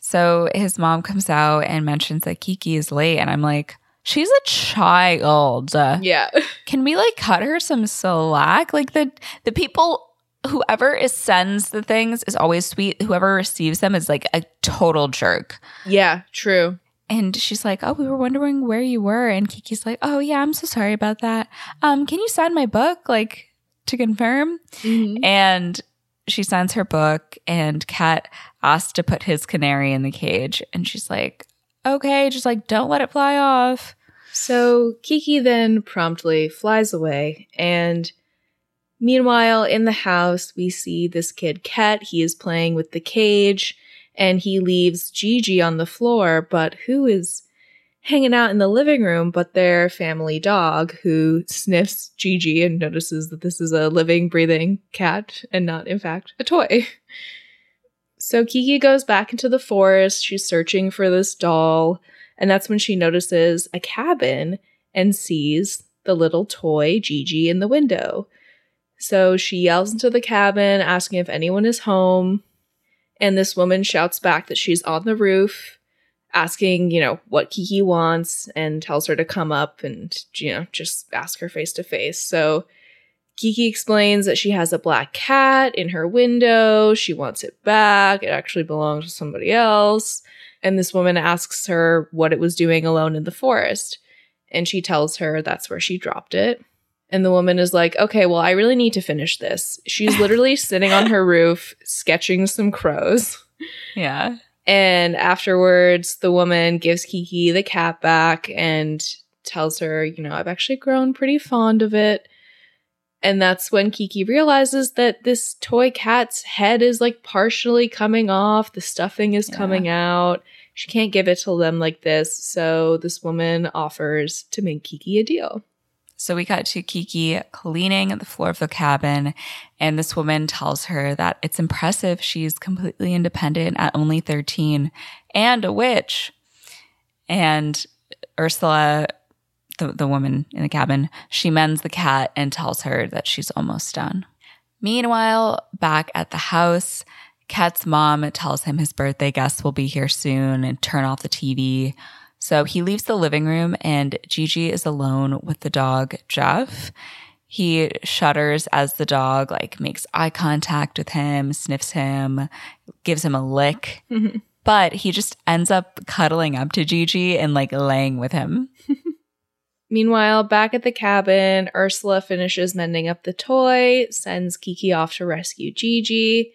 So his mom comes out and mentions that Kiki is late, and I'm like, she's a child. Yeah. Can we like cut her some slack? Like the the people whoever is sends the things is always sweet. Whoever receives them is like a total jerk. Yeah, true. And she's like, "Oh, we were wondering where you were." And Kiki's like, "Oh, yeah, I'm so sorry about that. Um, can you sign my book like to confirm?" Mhm. And she signs her book, and Ket asks to put his canary in the cage, and she's like, "Okay, just like don't let it fly off." So Kiki then promptly flies away, and meanwhile, in the house, we see this kid Ket. He is playing with the cage, and he leaves Jiji on the floor. But who is hanging out in the living room but their family dog, who sniffs Jiji and notices that this is a living, breathing cat and not, in fact, a toy. So Kiki goes back into the forest. She's searching for this doll. And that's when she notices a cabin and sees the little toy Jiji in the window. So she yells into the cabin, asking if anyone is home. And this woman shouts back that she's on the roof, asking, you know, what Kiki wants, and tells her to come up and, you know, just ask her face to face. So Kiki explains that she has a black cat in her window. She wants it back. It actually belongs to somebody else. And this woman asks her what it was doing alone in the forest. And she tells her that's where she dropped it. And the woman is like, okay, well, I really need to finish this. She's literally sitting on her roof sketching some crows. Yeah. And afterwards, the woman gives Kiki the cat back and tells her, you know, I've actually grown pretty fond of it. And that's when Kiki realizes that this toy cat's head is like partially coming off, the stuffing is Yeah. coming out. She can't give it to them like this. So this woman offers to make Kiki a deal. So we got to Kiki cleaning the floor of the cabin, and this woman tells her that it's impressive she's completely independent at only 13 and a witch. And Ursula, the, the woman in the cabin, she mends the cat and tells her that she's almost done. Meanwhile, back at the house, Ket's mom tells him his birthday guests will be here soon and turn off the TV. So he leaves the living room and Jiji is alone with the dog, Jeff. He shudders as the dog like makes eye contact with him, sniffs him, gives him a lick. Mm-hmm. But he just ends up cuddling up to Jiji and like laying with him. Meanwhile, back at the cabin, Ursula finishes mending up the toy, sends Kiki off to rescue Jiji,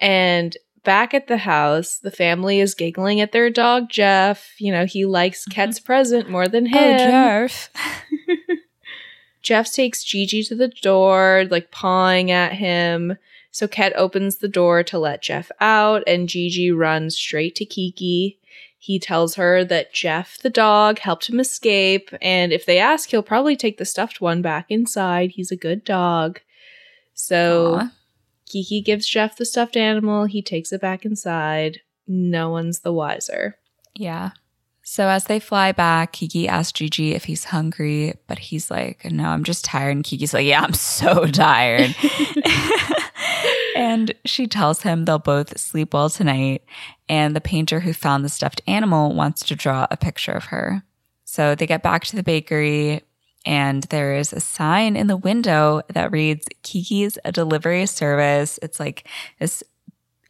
and back at the house, the family is giggling at their dog Jeff. You know, he likes mm-hmm. Ket's present more than oh, him. Oh, Jeff. Jeff takes Jiji to the door, like pawing at him. So Ket opens the door to let Jeff out, and Jiji runs straight to Kiki. He tells her that Jeff, the dog, helped him escape, and if they ask, he'll probably take the stuffed one back inside. He's a good dog. So Aw. Kiki gives Jeff the stuffed animal. He takes it back inside. No one's the wiser. Yeah. So as they fly back, Kiki asks Jiji if he's hungry, but he's like, no, I'm just tired. And Kiki's like, yeah, I'm so tired. and she tells him they'll both sleep well tonight. And the painter who found the stuffed animal wants to draw a picture of her. So they get back to the bakery and there is a sign in the window that reads Kiki's a delivery service. It's like this,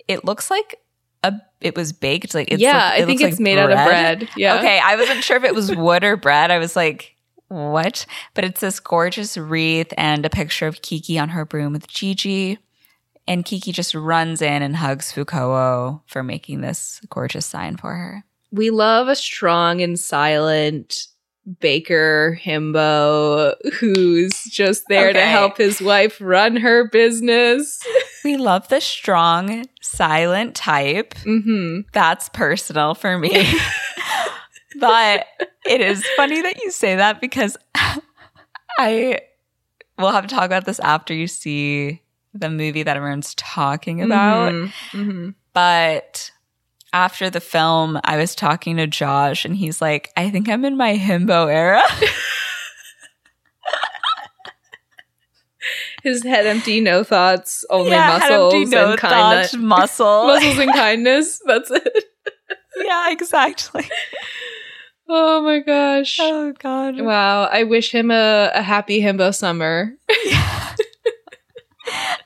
it looks like a, it was baked. Like, it's yeah, like- I think it's like made out of bread. Yeah. Okay, I wasn't sure if it was wood or bread. I was like, what? But it's this gorgeous wreath and a picture of Kiki on her broom with Jiji. And Kiki just runs in and hugs Fukuo for making this gorgeous sign for her. we love a strong and silent baker himbo who's just there to help his wife run her business. We love the strong, silent type. hmm That's personal for me. but it is funny that you say that because I will have to talk about this after you see the movie that everyone's talking about. hmm But after the film, I was talking to Josh and he's like, I think I'm in my himbo era. His head empty, no thoughts, only Yeah, head muscles empty, no and kindness. thoughts, muscle. muscles and kindness. That's it. yeah, exactly. Oh my gosh. Oh god. Wow. I wish him a, a happy himbo summer.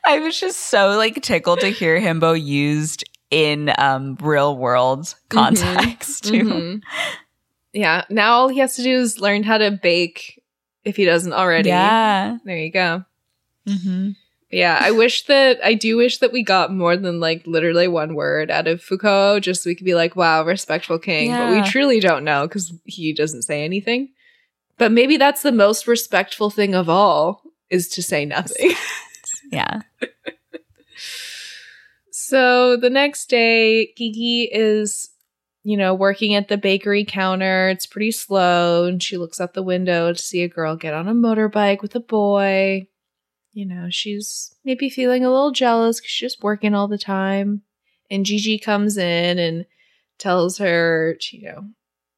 I was just so like tickled to hear himbo used in um real world context too. Mhm. Yeah. Now all he has to do is learn how to bake if he doesn't already. Yeah. There you go. Mm-hmm. Yeah, I wish that I do wish that we got more than like literally one word out of Fukuo, just so we could be like, "Wow, respectful king." But we truly don't know because he doesn't say anything. But maybe that's the most respectful thing of all is to say nothing. Yeah. So the next day, Jiji is, you know, working at the bakery counter. It's pretty slow, and she looks out the window to see a girl get on a motorbike with a boy. You know, she's maybe feeling a little jealous because she's just working all the time. And Jiji comes in and tells her, to, you know,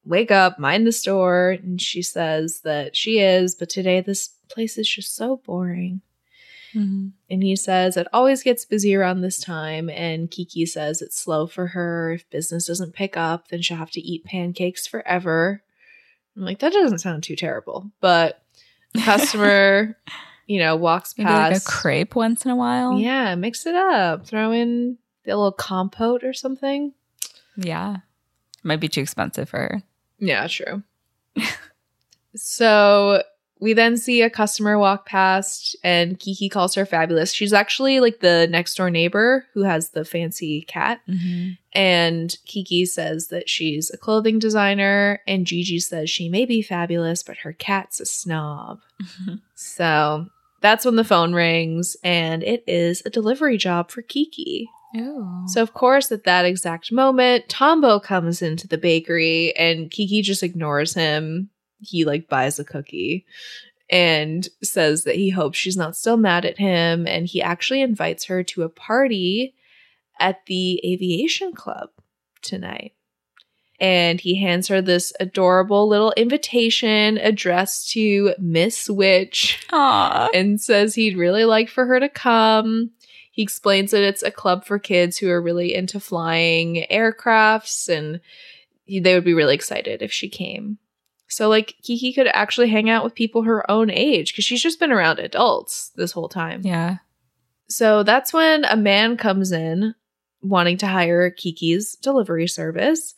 wake up, mind the store. And she says that she is, but today this place is just so boring. Mm-hmm. And he says it always gets busy around this time. And Kiki says it's slow for her. If business doesn't pick up, then she'll have to eat pancakes forever. I'm like, that doesn't sound too terrible. But the customer, you know, walks Maybe like a past. crepe once in a while. Yeah, mix it up. Throw in a little compote or something. Yeah. Might be too expensive for her. Yeah, true. so we then see a customer walk past and Kiki calls her fabulous. She's actually like the next door neighbor who has the fancy cat. Mm-hmm. And Kiki says that she's a clothing designer, and Jiji says she may be fabulous, but her cat's a snob. So that's when the phone rings, and it is a delivery job for Kiki. Oh. So, of course, at that exact moment, Tombo comes into the bakery, and Kiki just ignores him. He like buys a cookie and says that he hopes she's not still mad at him. And he actually invites her to a party at the aviation club tonight. And he hands her this adorable little invitation addressed to Miss Witch Aw. and says he'd really like for her to come. He explains that it's a club for kids who are really into flying aircrafts and they would be really excited if she came. So, like, Kiki could actually hang out with people her own age because she's just been around adults this whole time. Yeah. So that's when a man comes in wanting to hire Kiki's delivery service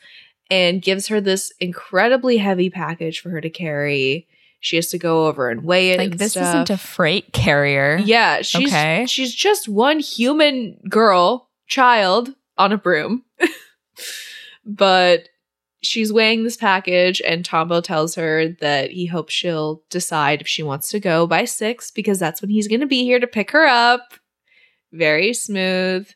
and gives her this incredibly heavy package for her to carry. She has to go over and weigh it. Like this stuff. isn't a freight carrier. Yeah, she's Okay. she's just one human girl, child on a broom. but she's weighing this package and Tombo tells her that he hopes she'll decide if she wants to go by 6 because that's when he's going to be here to pick her up. Very smooth.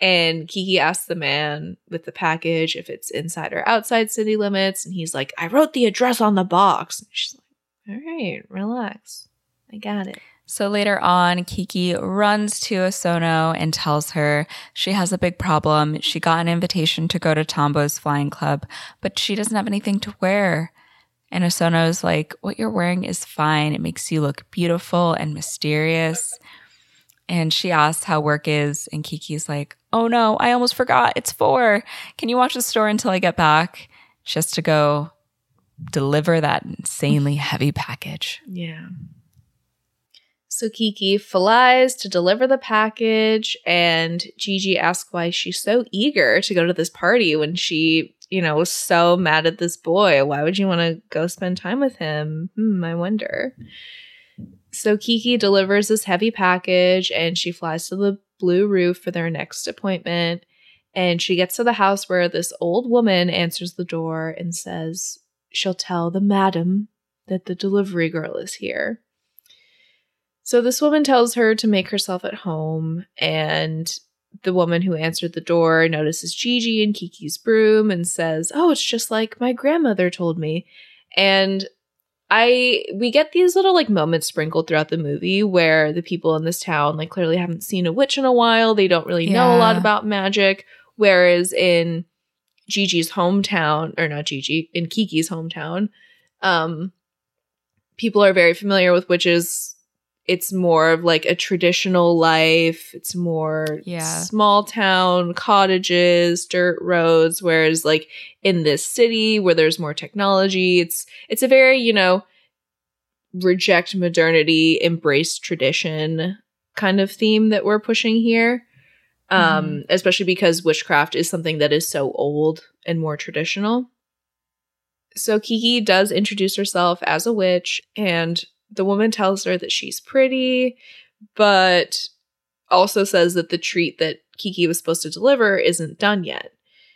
And Kiki asks the man with the package if it's inside or outside city limits and he's like, "I wrote the address on the box." And she's like, "All right, relax. I got it." So later on, Kiki runs to Osono and tells her she has a big problem. She got an invitation to go to Tombo's flying club, but she doesn't have anything to wear. And Osono's like, What you're wearing is fine. It makes you look beautiful and mysterious. And she asks how work is, and Kiki's like, Oh no, I almost forgot. It's four. Can you watch the store until I get back? She has to go deliver that insanely heavy package. Yeah. So Kiki flies to deliver the package, and Jiji asks why she's so eager to go to this party when she, you know, was so mad at this boy. Why would you want to go spend time with him? Hmm, I wonder. So Kiki delivers this heavy package and she flies to the blue roof for their next appointment. And she gets to the house where this old woman answers the door and says she'll tell the madam that the delivery girl is here. So this woman tells her to make herself at home, and the woman who answered the door notices Jiji and Kiki's broom and says, "Oh, it's just like my grandmother told me." And I we get these little like moments sprinkled throughout the movie where the people in this town like clearly haven't seen a witch in a while. They don't really know a lot about magic, whereas in Jiji's hometown or not Jiji, in Kiki's hometown, um people are very familiar with witches. It's more of like a traditional life. It's more Yeah. small town cottages, dirt roads. Whereas like in this city where there's more technology, it's it's a very you know reject modernity, embrace tradition kind of theme that we're pushing here. Um, Mhm. especially because witchcraft is something that is so old and more traditional. So Kiki does introduce herself as a witch, and the woman tells her that she's pretty, but also says that the treat that Kiki was supposed to deliver isn't done yet.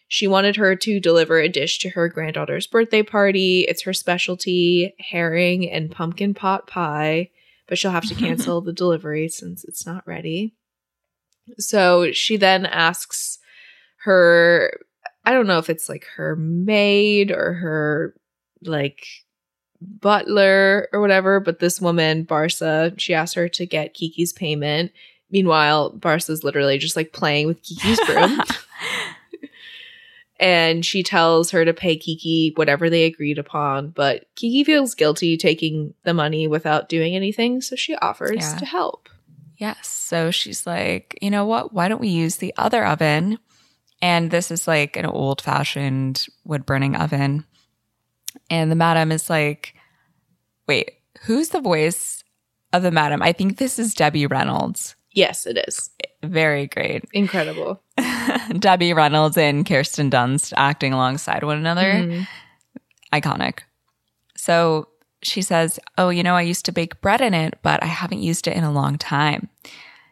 She wanted her to deliver a dish to her granddaughter's birthday party. It's her specialty herring and pumpkin pot pie, but she'll have to cancel the delivery since it's not ready. So she then asks her, I don't know if it's like her maid or her like butler or whatever, but this woman, Barsa, she asked her to get Kiki's payment. Meanwhile, Barsa's literally just like playing with Kiki's broom. and she tells her to pay Kiki whatever they agreed upon, but Kiki feels guilty taking the money without doing anything, so she offers Yeah. to help. Yes. So she's like, you know what? Why don't we use the other oven? And this is like an old fashioned wood burning oven. And the madam is like, wait, who's the voice of the madam? I think this is Debbie Reynolds. Yes, it is. Very great. Incredible. Debbie Reynolds and Kirsten Dunst acting alongside one another. Mhm. iconic. So she says, Oh, you know, I used to bake bread in it, but I haven't used it in a long time.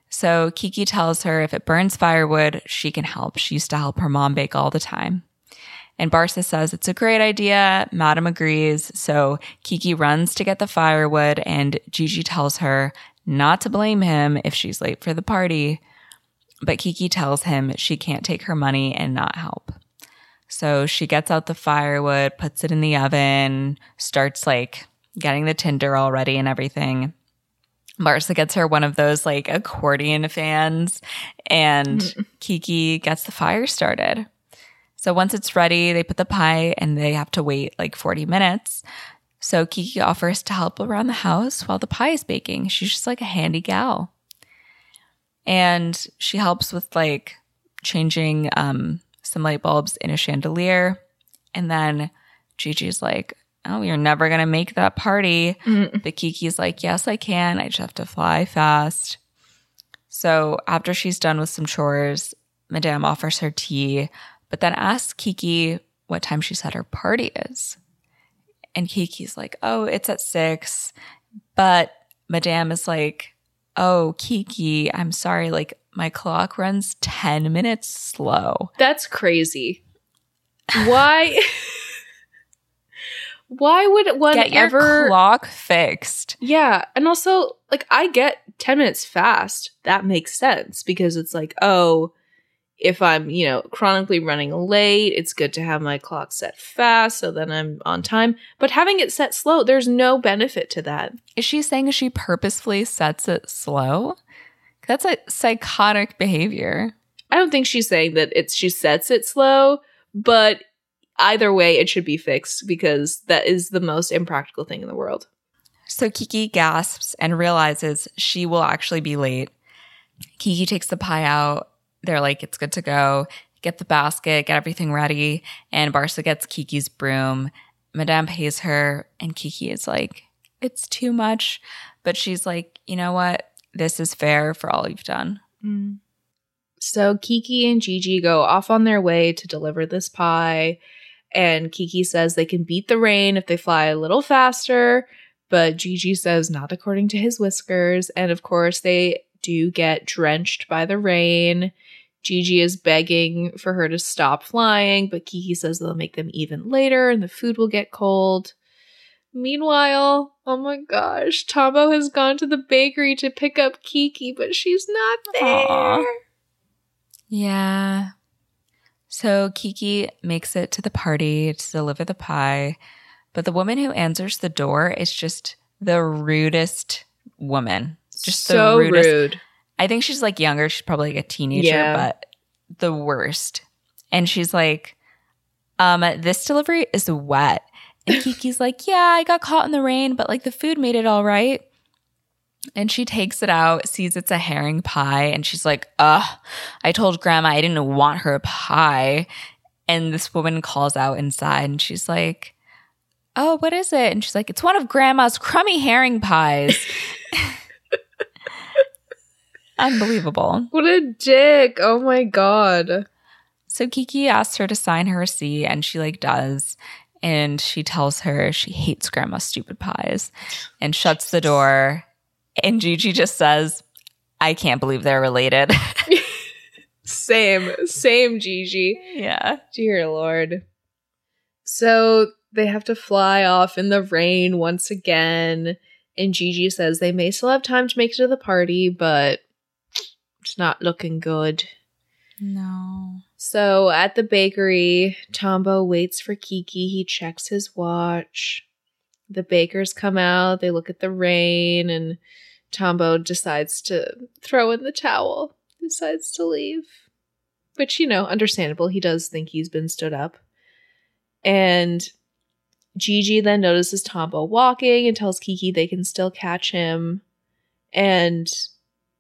So Kiki tells her if it burns firewood, she can help. She used to help her mom bake all the time. And Barsa says it's a great idea. Madam agrees. So Kiki runs to get the firewood, and Jiji tells her not to blame him if she's late for the party. But Kiki tells him she can't take her money and not help. So she gets out the firewood, puts it in the oven, starts like getting the tinder all ready and everything. Marcia gets her one of those like accordion fans, and Kiki gets the fire started. So once it's ready, they put the pie and they have to wait like 40 minutes. So Kiki offers to help around the house while the pie is baking. She's just like a handy gal. And she helps with like changing um, some light bulbs in a chandelier. And then Jiji's like, Oh, you're never going to make that party. Mhm. But Kiki's like, Yes, I can. I just have to fly fast. So after she's done with some chores, Madame offers her tea, but then asks Kiki what time she said her party is. And Kiki's like, Oh, it's at six. But Madame is like, Oh, Kiki, I'm sorry. Like, my clock runs 10 minutes slow. That's crazy. Why? Why would one Get your ever? clock fixed. yeah, and also like I get ten minutes fast. That makes sense because it's like, oh, if I'm you know chronically running late, it's good to have my clock set fast so then I'm on time. But having it set slow, there's no benefit to that. Is she saying she purposefully sets it slow? That's a psychotic behavior. I don't think she's saying that it's she sets it slow, but either way, it should be fixed because that is the most impractical thing in the world. So Kiki gasps and realizes she will actually be late. Kiki takes the pie out. They're like, it's good to go. Get the basket, get everything ready. And Barsa gets Kiki's broom. Madame pays her, and Kiki is like, it's too much. But she's like, you know what? This is fair for all you've done. Mm. So Kiki and Jiji go off on their way to deliver this pie. And Kiki says they can beat the rain if they fly a little faster. But Jiji says not according to his whiskers. And of course, they do get drenched by the rain. Jiji is begging for her to stop flying, but Kiki says they'll make them even later and the food will get cold. Meanwhile, oh my gosh, Tombo has gone to the bakery to pick up Kiki, but she's not there. Aw. Yeah. So Kiki makes it to the party to deliver the pie, but the woman who answers the door is just the rudest woman. Just the so rudest. rude. I think she's like younger. She's probably like a teenager, Yeah. but the worst. And she's like, um, this delivery is wet. And Kiki's like, yeah, I got caught in the rain, but like the food made it all right. And she takes it out, sees it's a herring pie, and she's like, ugh, I told grandma I didn't want her pie. And this woman calls out inside and she's like, oh, what is it? And she's like, it's one of grandma's crummy herring pies. Unbelievable. What a dick. Oh my god. So Kiki asks her to sign her receipt and she like does. And she tells her she hates grandma's stupid pies and shuts the door. And Jiji just says, I can't believe they're related. Same. Same, Jiji. yeah. Dear Lord. So they have to fly off in the rain once again. And Jiji says they may still have time to make it to the party, but it's not looking good. No. So at the bakery, Tombo waits for Kiki. He checks his watch. The bakers come out, they look at the rain, and Tombo decides to throw in the towel, decides to leave. Which, you know, understandable. He does think he's been stood up. And Jiji then notices Tombo walking and tells Kiki they can still catch him. And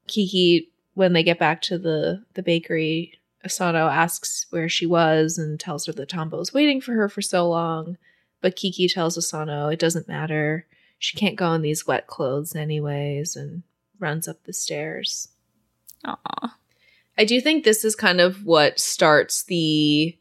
Kiki, when they get back to the, the bakery, Osono asks where she was and tells her that Tombo's waiting for her for so long. But Kiki tells Osono it doesn't matter. She can't go in these wet clothes anyways and runs up the stairs. Aw. I do think this is kind of what starts the.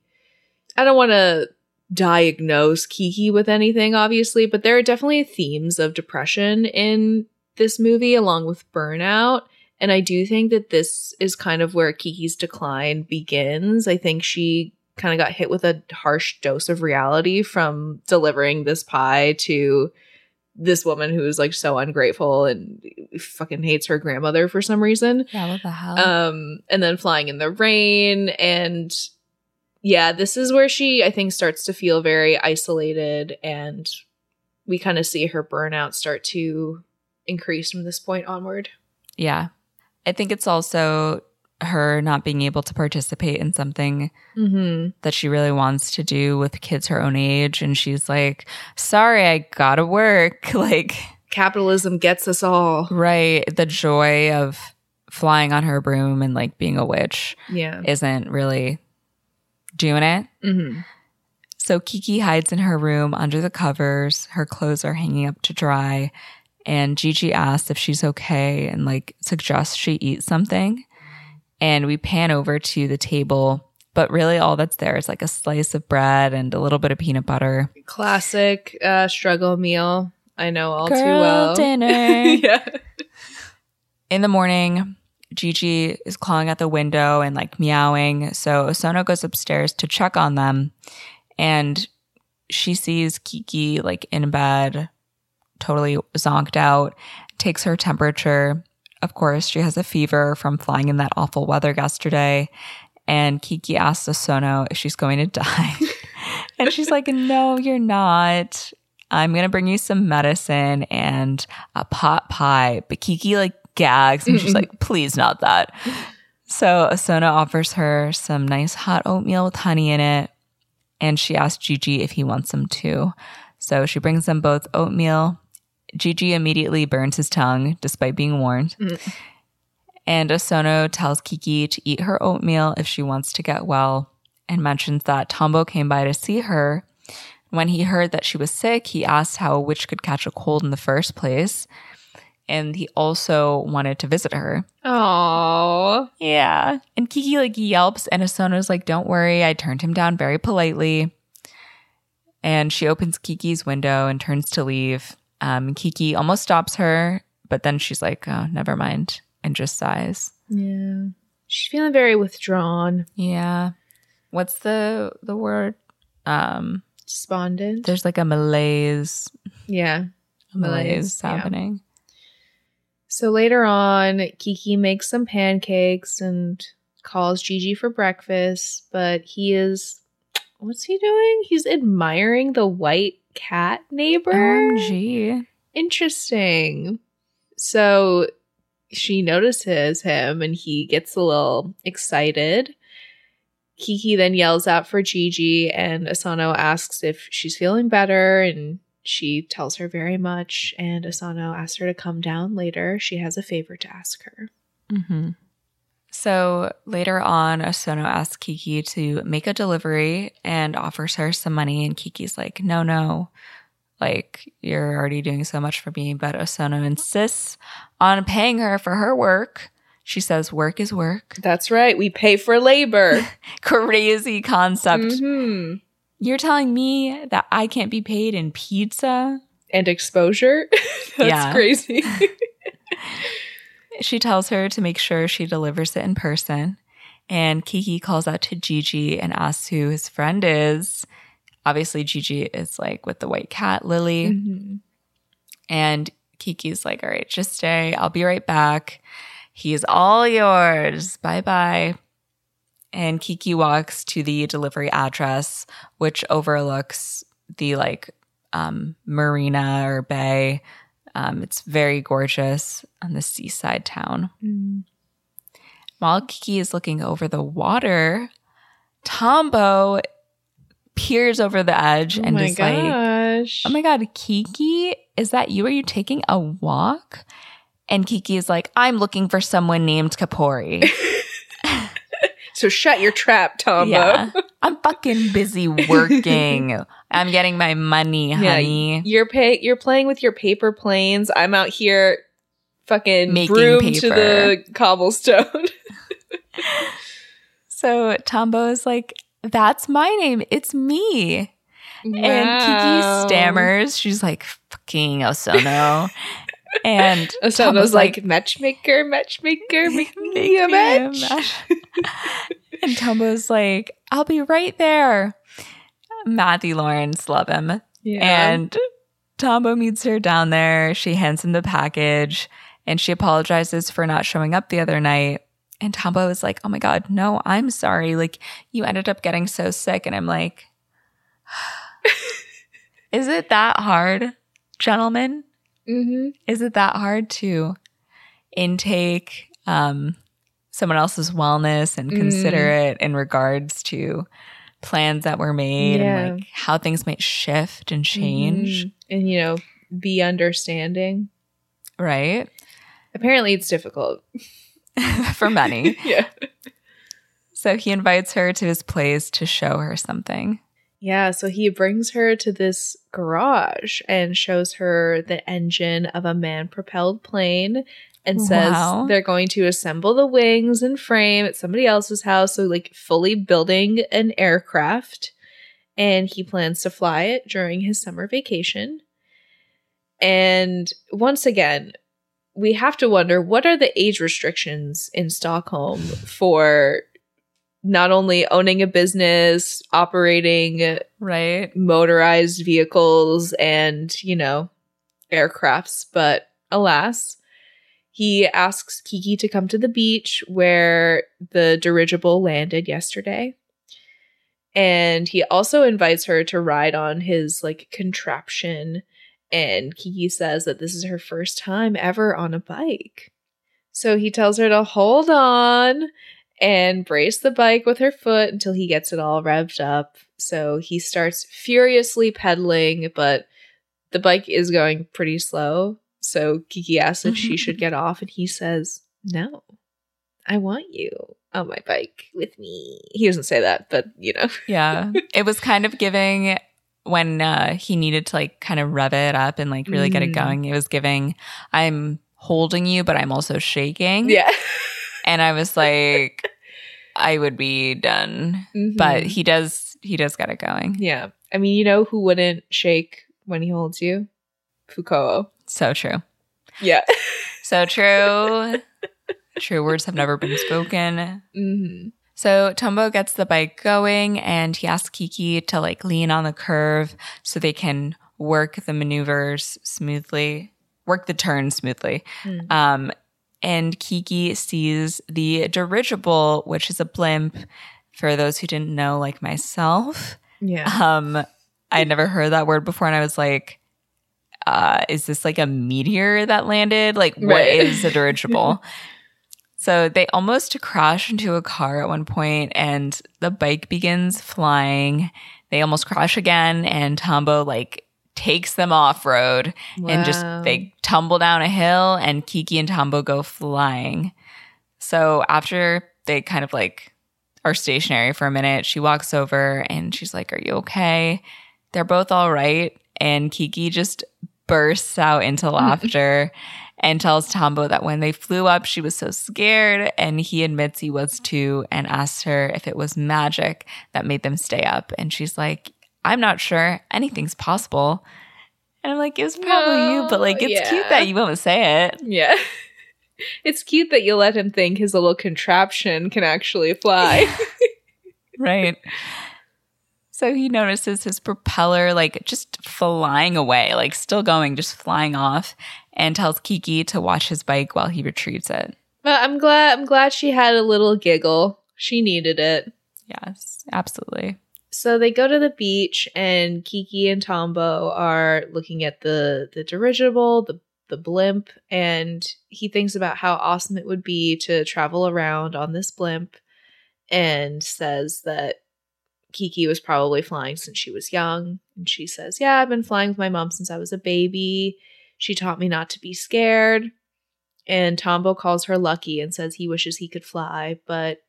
I don't want to diagnose Kiki with anything, obviously, but there are definitely themes of depression in this movie, along with burnout. And I do think that this is kind of where Kiki's decline begins. I think she kind of got hit with a harsh dose of reality from delivering this pie to this woman who's like so ungrateful and fucking hates her grandmother for some reason. Yeah, what the hell? Um, and then flying in the rain. And yeah, this is where she, I think, starts to feel very isolated. And we kind of see her burnout start to increase from this point onward. yeah. I think it's also her not being able to participate in something Mm-hmm. that she really wants to do with kids her own age. And she's like, sorry, I gotta work. Like, Capitalism gets us all. right. The joy of flying on her broom and like being a witch Yeah. isn't really doing it. Mm-hmm. So Kiki hides in her room under the covers. Her clothes are hanging up to dry. And Jiji asks if she's okay and like suggests she eat something. And we pan over to the table, but really all that's there is like a slice of bread and a little bit of peanut butter. Classic uh, struggle meal. I know all too well. dinner. yeah. In the morning, Jiji is clawing at the window and like meowing. So Osono goes upstairs to check on them and she sees Kiki like in bed, totally zonked out, takes her temperature. Of course, she has a fever from flying in that awful weather yesterday. And Kiki asks Osono if she's going to die. and she's like, No, you're not. I'm going to bring you some medicine and a pot pie. But Kiki like gags and she's like, Please, not that. So Osono offers her some nice hot oatmeal with honey in it. And she asks Jiji if he wants some too. So she brings them both oatmeal. Jiji immediately burns his tongue despite being warned. Mm-hmm. And Osono tells Kiki to eat her oatmeal if she wants to get well and mentions that Tombo came by to see her. When he heard that she was sick, he asked how a witch could catch a cold in the first place. And he also wanted to visit her. Oh. Yeah. And Kiki like yelps, and Osono's like, Don't worry. I turned him down very politely. And she opens Kiki's window and turns to leave. Um, Kiki almost stops her, but then she's like, Oh, never mind, and just sighs. Yeah. She's feeling very withdrawn, Yeah. What's the the word? Um, despondent. there's like a malaise, yeah. a malaise, Malaise, yeah. happening. So later on, Kiki makes some pancakes and calls Jiji for breakfast, but he is what's he doing? He's admiring the white cat neighbor. OMG. Interesting. So she notices him and he gets a little excited. Kiki then yells out for Jiji, and Osono asks if she's feeling better, and she tells her very much. And Osono asks her to come down later. She has a favor to ask her. hmm So later on, Osono asks Kiki to make a delivery and offers her some money. And Kiki's like, no, no, like you're already doing so much for me. But Osono insists on paying her for her work. She says work is work. That's right. We pay for labor. Crazy concept. Mhm. You're telling me that I can't be paid in pizza? And exposure. That's crazy. She tells her to make sure she delivers it in person. And Kiki calls out to Jiji and asks who his friend is. Obviously, Jiji is like with the white cat, Lily. Mhm. And Kiki's like, all right, just stay. I'll be right back. He's all yours. Bye bye. And Kiki walks to the delivery address, which overlooks the like um, marina or bay. Um, it's very gorgeous on the seaside town. Mm. While Kiki is looking over the water, Tombo peers over the edge Oh and is like. Oh my God, Kiki, is that you? Are you taking a walk? And Kiki is like, I'm looking for someone named Kopori. so shut your trap, Tombo. yeah. I'm fucking busy working. I'm getting my money, Yeah, honey. You're pay you're playing with your paper planes. I'm out here fucking Making broom to the cobblestone. So Tombo is like, That's my name. It's me. And Kiki stammers. She's like, fucking Osono. and oh, Osono's Tombo's like, matchmaker, matchmaker, make me a match. and Tombo's like, I'll be right there. Matthew Lawrence, love him. Yeah. And Tombo meets her down there. She hands him the package and she apologizes for not showing up the other night. And Tombo is like, Oh my God, no, I'm sorry. Like, you ended up getting so sick. And I'm like, Is it that hard, gentlemen? Hmm Is it that hard to intake um, someone else's wellness and Mm. consider it in regards to plans that were made Yeah. and like how things might shift and change? Mhm. And you know, be understanding. Right? Apparently it's difficult. For many. yeah. so he invites her to his place to show her something. Yeah, so he brings her to this garage and shows her the engine of a man propelled plane and says Wow. they're going to assemble the wings and frame at somebody else's house. So, like, fully building an aircraft. And he plans to fly it during his summer vacation. And once again, we have to wonder what are the age restrictions in Stockholm for not only owning a business, operating Right? motorized vehicles and, you know, aircrafts, but alas, he asks Kiki to come to the beach where the dirigible landed yesterday. And he also invites her to ride on his like contraption. And Kiki says that this is her first time ever on a bike. So he tells her to hold on and brace the bike with her foot until he gets it all revved up. So he starts furiously pedaling, but the bike is going pretty slow. So Kiki asks if she should get off, and he says, No, I want you on my bike with me. He doesn't say that, but you know. Yeah. it was kind of giving when uh, he needed to like kind of rev it up and like really get it Mm. going. It was giving, I'm holding you, but I'm also shaking. Yeah. And I was like, I would be done. But Mhm. he does, he does get it going. yeah. I mean, you know who wouldn't shake when he holds you? Fukuo. So true. Yeah. So true. true words have never been spoken. hmm So Tombo gets the bike going and he asks Kiki to like lean on the curve so they can work the maneuvers smoothly, work the turn smoothly. Mm. Um, and Kiki sees the dirigible, which is a blimp. For those who didn't know, like myself, Yeah. um, I had never heard that word before, and I was like, uh, "Is this like a meteor that landed? Like, what Right. is a dirigible?" so they almost crash into a car at one point, and the bike begins flying. They almost crash again, and Tombo like takes them off road and just they tumble down a hill, and Kiki and Tombo go flying. So after they kind of like are stationary for a minute, she walks over and she's like, Are you okay? They're both all right. And Kiki just bursts out into laughter. and tells Tombo that when they flew up, she was so scared. And he admits he was too and asks her if it was magic that made them stay up. And she's like, I'm not sure. Anything's possible. And I'm like, it was probably no, you, but like, it's yeah. cute that you won't say it. Yeah. It's cute that you let him think his little contraption can actually fly. right. So he notices his propeller like just flying away, like still going, just flying off, and tells Kiki to watch his bike while he retrieves it. But I'm glad I'm glad she had a little giggle. She needed it. Yes, absolutely. So they go to the beach and Kiki and Tombo are looking at the the dirigible, the the blimp, and he thinks about how awesome it would be to travel around on this blimp and says that Kiki was probably flying since she was young. And she says, Yeah, I've been flying with my mom since I was a baby. She taught me not to be scared. And Tombo calls her lucky and says he wishes he could fly. But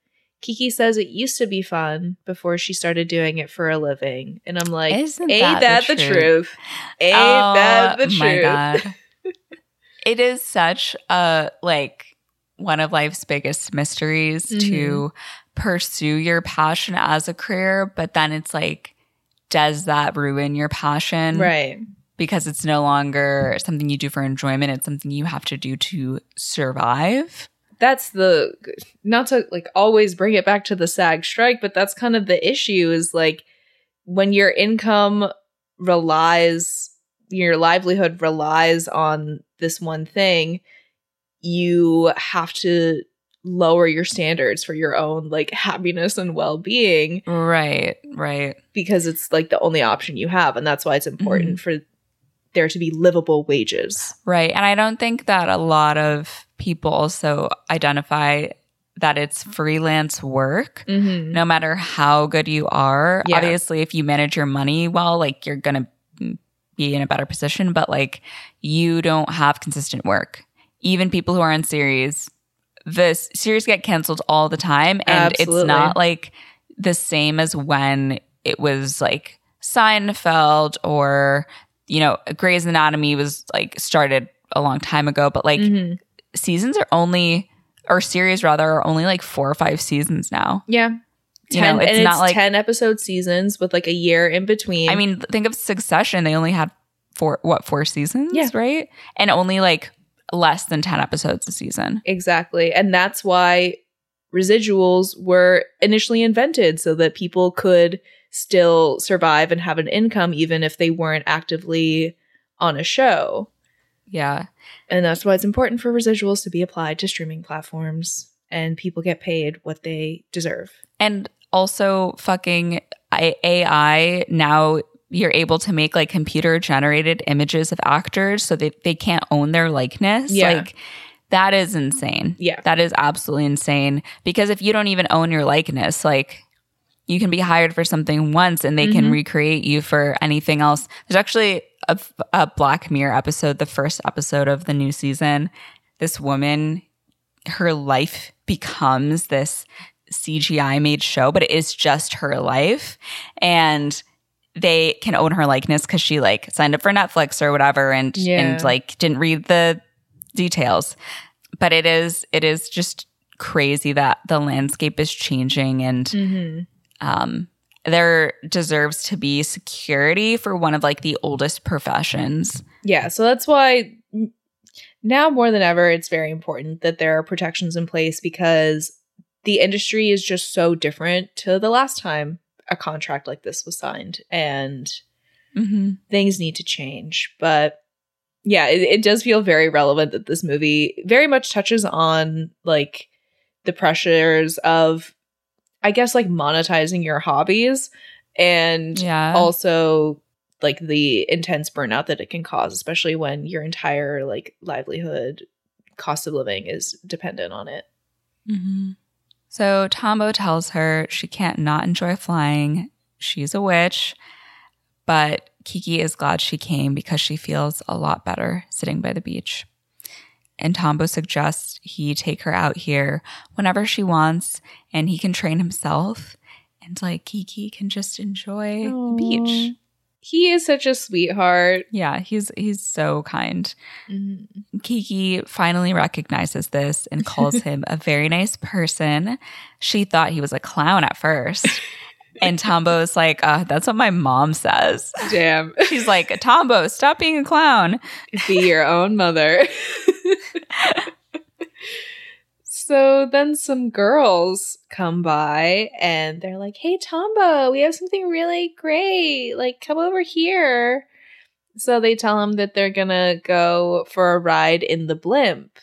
Kiki says it used to be fun before she started doing it for a living. And I'm like, Isn't Ain't that, that the, truth? truth? Ain't oh, that the truth? God. it is such a like one of life's biggest mysteries mm-hmm. to pursue your passion as a career, but then it's like, does that ruin your passion? Right. Because it's no longer something you do for enjoyment, it's something you have to do to survive. That's the not to like always bring it back to the SAG strike, but that's kind of the issue is like when your income relies your livelihood relies on this one thing, you have to lower your standards for your own like happiness and well-being right right because it's like the only option you have and that's why it's important mm-hmm. for there to be livable wages right and i don't think that a lot of people also identify that it's freelance work mm-hmm. no matter how good you are yeah. obviously if you manage your money well like you're gonna be in a better position but like you don't have consistent work even people who are on series the series get canceled all the time and Absolutely. it's not like the same as when it was like Seinfeld or you know Grey's Anatomy was like started a long time ago but like mm-hmm. seasons are only or series rather are only like 4 or 5 seasons now. Yeah. You 10, know, it's not it's like 10 episode seasons with like a year in between. I mean, think of Succession. They only had four, what, four seasons, yeah. right? And only like less than 10 episodes a season. Exactly. And that's why residuals were initially invented so that people could still survive and have an income even if they weren't actively on a show. Yeah. And that's why it's important for residuals to be applied to streaming platforms and people get paid what they deserve. And also fucking AI now you're able to make like computer generated images of actors so that they can't own their likeness. Yeah. Like that is insane. Yeah. That is absolutely insane. Because if you don't even own your likeness, like you can be hired for something once and they mm-hmm. can recreate you for anything else. There's actually a, a Black Mirror episode, the first episode of the new season. This woman, her life becomes this CGI made show, but it is just her life. And they can own her likeness because she like signed up for Netflix or whatever and yeah. and like didn't read the details. But it is it is just crazy that the landscape is changing and mm-hmm. Um there deserves to be security for one of like the oldest professions. Yeah, so that's why now more than ever it's very important that there are protections in place because the industry is just so different to the last time a contract like this was signed and mm-hmm. things need to change. But yeah, it, it does feel very relevant that this movie very much touches on like the pressures of, I guess, like monetizing your hobbies and yeah. also like the intense burnout that it can cause, especially when your entire like livelihood, cost of living is dependent on it. Mm-hmm. So Tombo tells her she can't not enjoy flying. She's a witch. But Kiki is glad she came because she feels a lot better sitting by the beach. And Tombo suggests he take her out here whenever she wants and he can train himself and like Kiki can just enjoy Aww. the beach. He is such a sweetheart. Yeah, he's he's so kind. Mm-hmm. Kiki finally recognizes this and calls him a very nice person. She thought he was a clown at first. And Tombo is like, uh, that's what my mom says. Damn. She's like, Tombo, stop being a clown. Be your own mother. so then some girls come by and they're like, hey, Tombo, we have something really great. Like, come over here. So they tell him that they're gonna go for a ride in the blimp.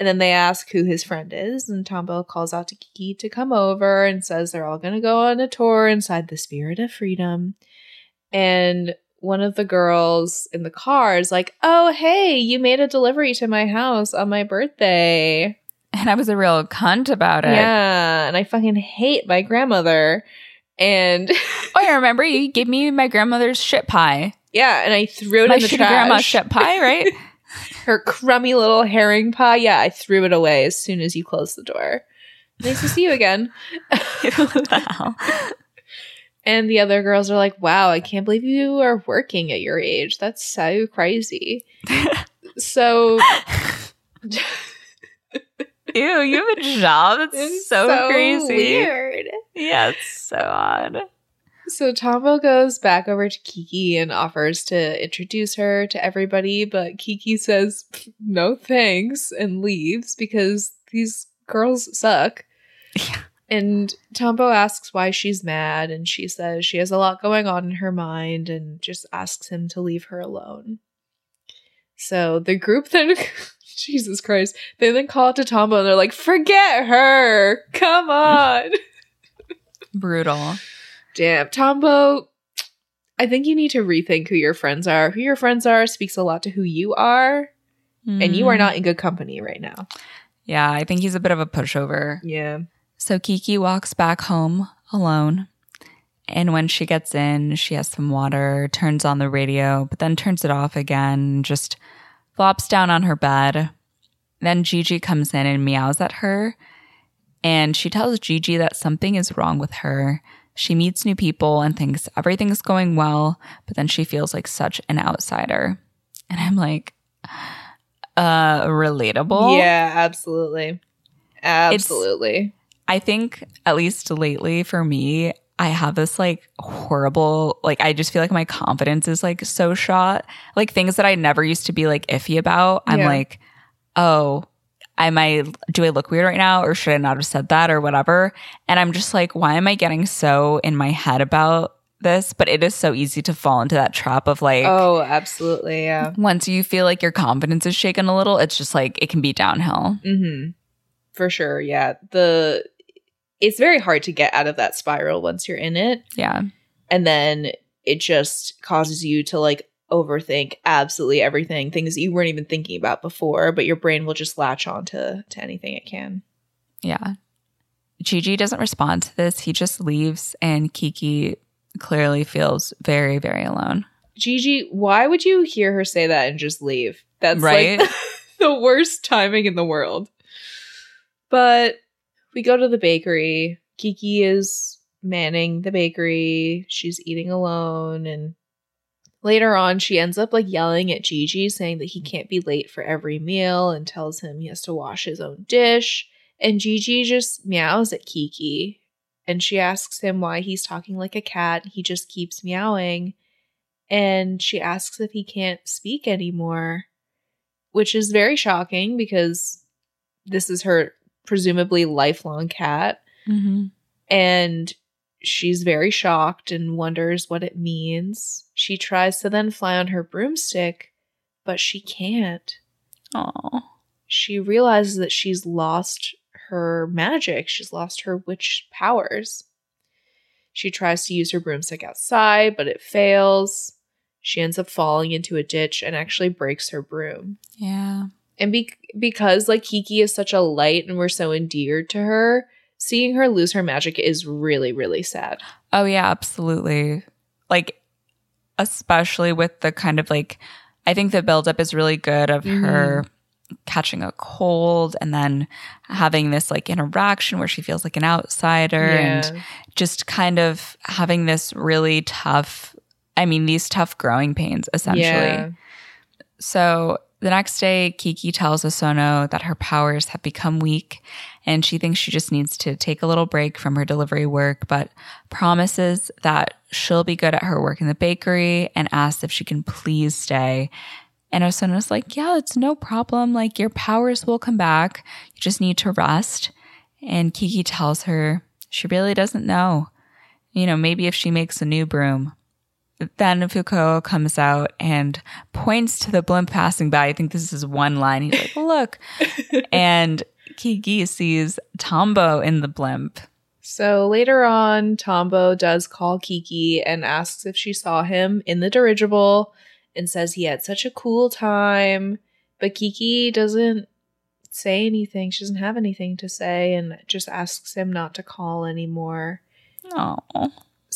And then they ask who his friend is, and Tombo calls out to Kiki to come over and says they're all gonna go on a tour inside the Spirit of Freedom. And one of the girls in the car is like, Oh, hey, you made a delivery to my house on my birthday. And I was a real cunt about it. Yeah, and I fucking hate my grandmother. And Oh, I remember you gave me my grandmother's shit pie. yeah, and I threw it My in the trash. grandma's shit pie, right? Her crummy little herring pie. Yeah, I threw it away as soon as you closed the door. Nice to see you again. the? And the other girls are like, wow, I can't believe you are working at your age. That's so crazy. so Ew, you have a job. That's it's so, crazy. weird. Yeah, it's so odd. So Tombo goes back over to Kiki and offers to introduce her to everybody, but Kiki says no thanks and leaves because these girls suck. Yeah. And Tombo asks why she's mad, and she says she has a lot going on in her mind and just asks him to leave her alone. So the group then, Jesus Christ, they then call it to Tombo and they're like, forget her, come on. Brutal. Damn, Tombo. I think you need to rethink who your friends are. Who your friends are speaks a lot to who you are, and you are Mm. not in good company right now. Yeah, I think he's a bit of a pushover. Yeah. So Kiki walks back home alone. And when she gets in, she has some water, turns on the radio, but then turns it off again, just flops down on her bed. Then Jiji comes in and meows at her. And she tells Jiji that something is wrong with her. She meets new people and thinks everything's going well, but then she feels like such an outsider. And I'm like, uh, relatable. Yeah, absolutely. Absolutely. I think at least lately for me, I have this like horrible, like I just feel like my confidence is like so shot. Like things that I never used to be like iffy about. I'm Yeah. like, oh, am I, do I look weird right now or should I not have said that or whatever? And I'm just like, why am I getting so in my head about this? But it is so easy to fall into that trap of like, oh, absolutely. Yeah. once you feel like your confidence is shaken a little, it's just like, it can be downhill. Mm-hmm. For sure. Yeah. The it's very hard to get out of that spiral once you're in it. Yeah. And then it just causes you to like overthink absolutely everything, things that you weren't even thinking about before, but your brain will just latch on to, to anything it can. Yeah. Jiji doesn't respond to this. He just leaves, and Kiki clearly feels very, very alone. Jiji, why would you hear her say that and just leave? That's Right? like the worst timing in the world. But we go to the bakery. Kiki is manning the bakery. She's eating alone and later on she ends up like yelling at Jiji saying that he can't be late for every meal and tells him he has to wash his own dish. And Jiji just meows at Kiki and she asks him why he's talking like a cat. He just keeps meowing and she asks if he can't speak anymore, which is very shocking because this is her presumably lifelong cat. Mm-hmm. And she's very shocked and wonders what it means. She tries to then fly on her broomstick, but she can't. Oh, She realizes that she's lost her magic, she's lost her witch powers. She tries to use her broomstick outside, but it fails. She ends up falling into a ditch and actually breaks her broom. yeah. And be- because like Kiki is such a light and we're so endeared to her, seeing her lose her magic is really really sad. Oh, yeah, absolutely. Like, especially with the kind of like, I think the buildup is really good of mm-hmm. her catching a cold and then having this like interaction where she feels like an outsider and just kind of having this really tough I mean, these tough growing pains, essentially. Yeah. So the next day, Kiki tells Osono that her powers have become weak and she thinks she just needs to take a little break from her delivery work, but promises that she'll be good at her work in the bakery and asks if she can please stay. And Osono's like, Yeah, it's no problem. Like, your powers will come back. You just need to rest. And Kiki tells her she really doesn't know. You know, maybe if she makes a new broom. Then Fukuo comes out and points to the blimp passing by. I think this is one line. He's like, Look. and Kiki sees Tombo in the blimp. So later on, Tombo does call Kiki and asks if she saw him in the dirigible and says he had such a cool time. But Kiki doesn't say anything. She doesn't have anything to say and just asks him not to call anymore. Oh.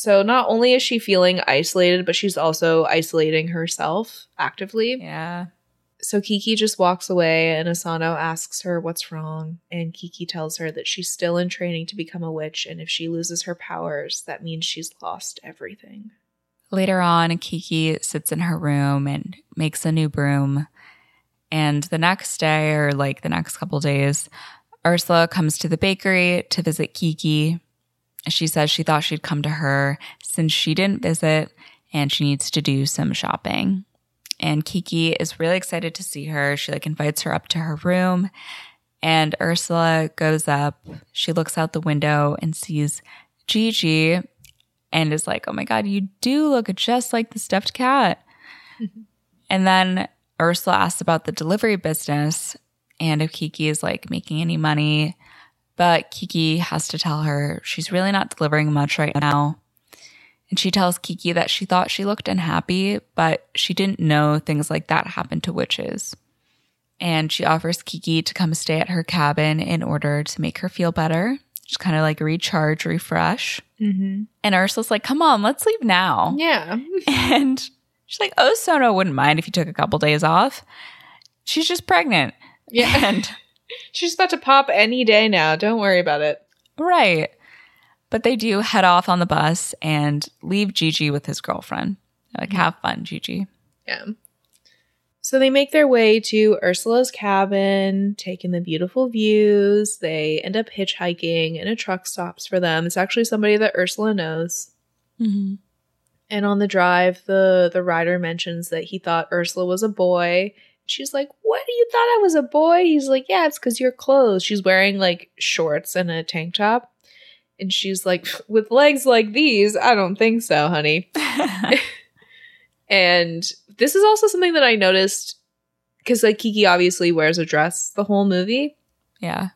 So not only is she feeling isolated, but she's also isolating herself actively. Yeah. So Kiki just walks away and Osono asks her what's wrong. And Kiki tells her that she's still in training to become a witch. And if she loses her powers, that means she's lost everything. Later on, Kiki sits in her room and makes a new broom. And the next day, or like the next couple days, Ursula comes to the bakery to visit Kiki. She says she thought she'd come to her since she didn't visit and she needs to do some shopping. And Kiki is really excited to see her. She like invites her up to her room and Ursula goes up. She looks out the window and sees Jiji and is like, "Oh my god, you do look just like the stuffed cat." and then Ursula asks about the delivery business and if Kiki is like making any money. But Kiki has to tell her she's really not delivering much right now. And she tells Kiki that she thought she looked unhappy, but she didn't know things like that happen to witches. And she offers Kiki to come stay at her cabin in order to make her feel better, just kind of like recharge, refresh. Mm-hmm. And Ursula's like, come on, let's leave now. Yeah. And she's like, oh, Sono wouldn't mind if you took a couple days off. She's just pregnant. Yeah. And she's about to pop any day now. Don't worry about it. right. But they do head off on the bus and leave Jiji with his girlfriend. Like, have fun, Jiji. Yeah. So they make their way to Ursula's cabin, taking the beautiful views. They end up hitchhiking, and a truck stops for them. It's actually somebody that Ursula knows. Mm-hmm. And on the drive, the the rider mentions that he thought Ursula was a boy. She's like, "What? You thought I was a boy?" He's like, "Yeah, it's because your clothes." She's wearing like shorts and a tank top, and she's like, "With legs like these, I don't think so, honey." And this is also something that I noticed because like Kiki obviously wears a dress the whole movie. yeah.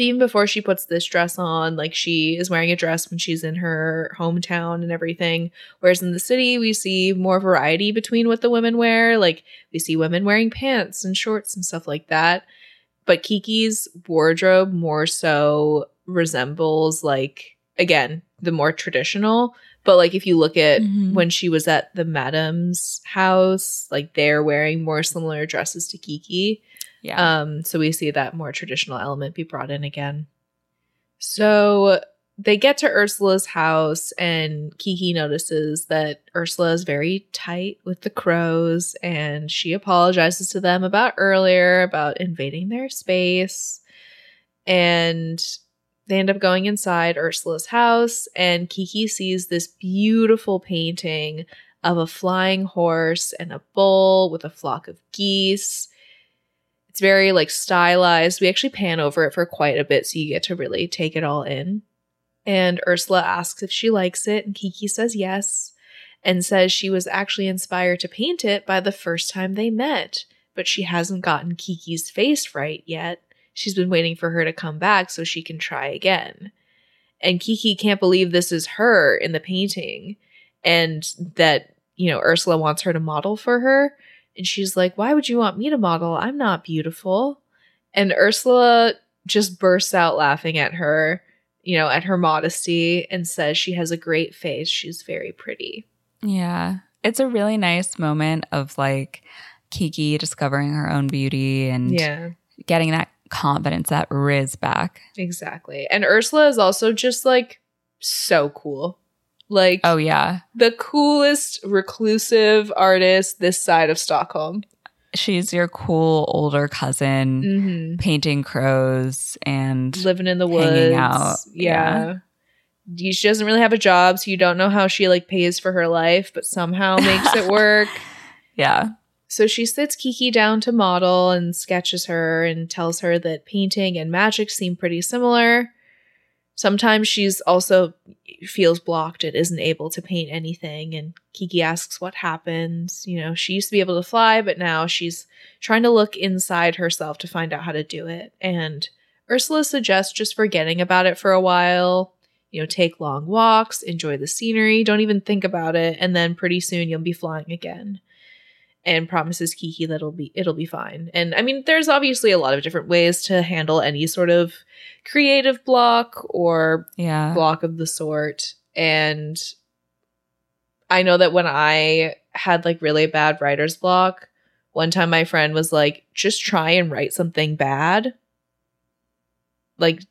Even before she puts this dress on, like she is wearing a dress when she's in her hometown and everything. Whereas in the city, we see more variety between what the women wear. Like we see women wearing pants and shorts and stuff like that. But Kiki's wardrobe more so resembles like again the more traditional. But like if you look at Mhm. when she was at the madam's house, like they're wearing more similar dresses to Kiki. Yeah. Um, so we see that more traditional element be brought in again. So they get to Ursula's house, and Kiki notices that Ursula is very tight with the crows, and she apologizes to them about earlier about invading their space. And they end up going inside Ursula's house, and Kiki sees this beautiful painting of a flying horse and a bull with a flock of geese. It's very like stylized. We actually pan over it for quite a bit so you get to really take it all in. And Ursula asks if she likes it, and Kiki says yes, and says she was actually inspired to paint it by the first time they met, but she hasn't gotten Kiki's face right yet. She's been waiting for her to come back so she can try again. And Kiki can't believe this is her in the painting and that, you know, Ursula wants her to model for her. And she's like, Why would you want me to model? I'm not beautiful. And Ursula just bursts out laughing at her, you know, at her modesty and says she has a great face. She's very pretty. Yeah. It's a really nice moment of like Kiki discovering her own beauty and Yeah, getting that confidence, that riz back. exactly. And Ursula is also just like so cool. Like Oh yeah. the coolest reclusive artist this side of Stockholm. She's your cool older cousin Mm-hmm. painting crows and Living in the woods. Out, Yeah. You- She doesn't really have a job, so you don't know how she like pays for her life, but somehow makes it work. yeah. So she sits Kiki down to model and sketches her and tells her that painting and magic seem pretty similar. Sometimes she's also feels blocked and isn't able to paint anything. And Kiki asks what happened. You know, she used to be able to fly, but now she's trying to look inside herself to find out how to do it. And Ursula suggests just forgetting about it for a while. You know, take long walks, enjoy the scenery, don't even think about it, and then pretty soon you'll be flying again and promises Kiki that it'll be it'll be fine. And I mean, there's obviously a lot of different ways to handle any sort of creative block or Yeah. block of the sort. And I know that when I had like really bad writer's block, one time my friend was like, just try and write something bad. Like,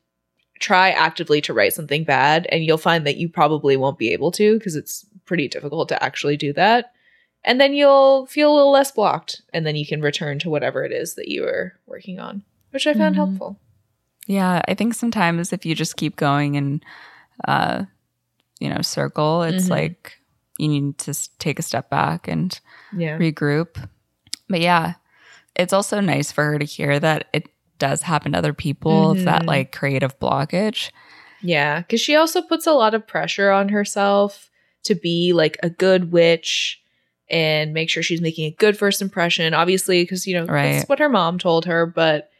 try actively to write something bad, and you'll find that you probably won't be able to because it's pretty difficult to actually do that. And then you'll feel a little less blocked, and then you can return to whatever it is that you were working on, which I found Mhm. helpful. Yeah, I think sometimes if you just keep going and uh you know, circle, it's Mhm. like you need to take a step back and Yeah. regroup. But yeah, it's also nice for her to hear that it does happen to other people. It's that like creative blockage. Yeah, because she also puts a lot of pressure on herself to be like a good witch and make sure she's making a good first impression. Obviously, because you know Right. that's what her mom told her, but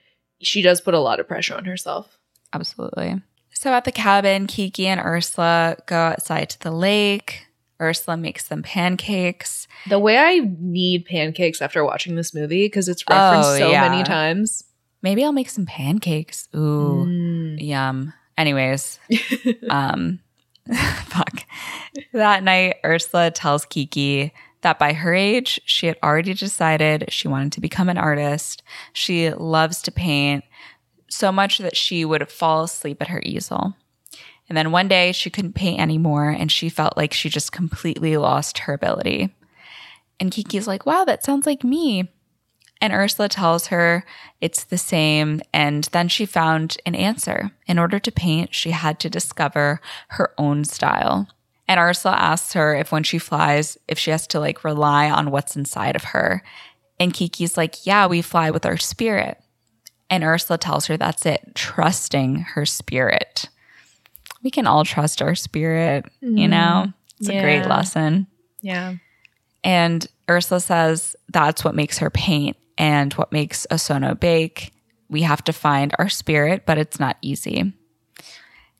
she does put a lot of pressure on herself. Absolutely. So at the cabin, Kiki and Ursula go outside to the lake. Ursula makes them pancakes. The way I need pancakes after watching this movie because it's referenced Oh, so yeah. many times. Maybe I'll make some pancakes. Ooh, Mm. yum. Anyways, um fuck that night ursula tells kiki that by her age she had already decided she wanted to become an artist she loves to paint so much that she would fall asleep at her easel and then one day she couldn't paint anymore and she felt like she just completely lost her ability and kiki's like wow that sounds like me and Ursula tells her it's the same. And then she found an answer. In order to paint, she had to discover her own style. And Ursula asks her if when she flies, if she has to like rely on what's inside of her. And Kiki's like, yeah, we fly with our spirit. And Ursula tells her that's it, trusting her spirit. We can all trust our spirit, you mm-hmm. know? It's a great lesson. yeah. And Ursula says that's what makes her paint and what makes Osono bake. We have to find our spirit, but it's not easy.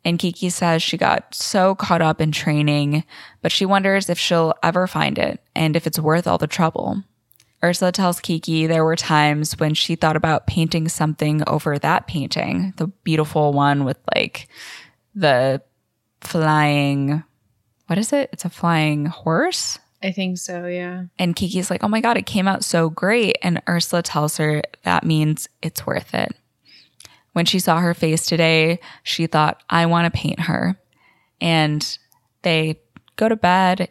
And Kiki says she got so caught up in training, but she wonders if she'll ever find it and if it's worth all the trouble. Ursula tells Kiki there were times when she thought about painting something over that painting, the beautiful one with like the flying, what is it? It's a flying horse. I think so, yeah. And Kiki's like, oh my God, it came out so great. And Ursula tells her that means it's worth it. When she saw her face today, she thought, I want to paint her. And they go to bed,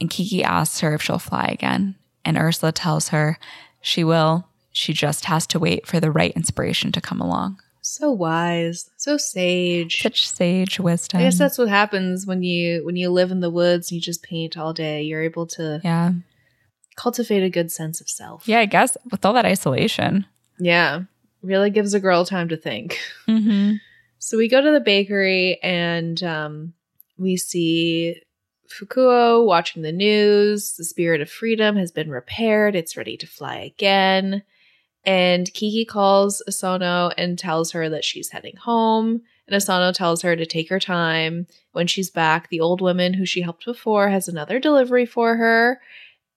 and Kiki asks her if she'll fly again. And Ursula tells her she will. She just has to wait for the right inspiration to come along. So wise, so sage. Such sage wisdom. I guess that's what happens when you when you live in the woods and you just paint all day. You're able to yeah. cultivate a good sense of self. Yeah, I guess with all that isolation. Yeah. Really gives a girl time to think. Mm-hmm. So we go to the bakery and um, we see Fukuo watching the news. The spirit of freedom has been repaired. It's ready to fly again. And Kiki calls Osono and tells her that she's heading home. And Osono tells her to take her time. When she's back, the old woman who she helped before has another delivery for her.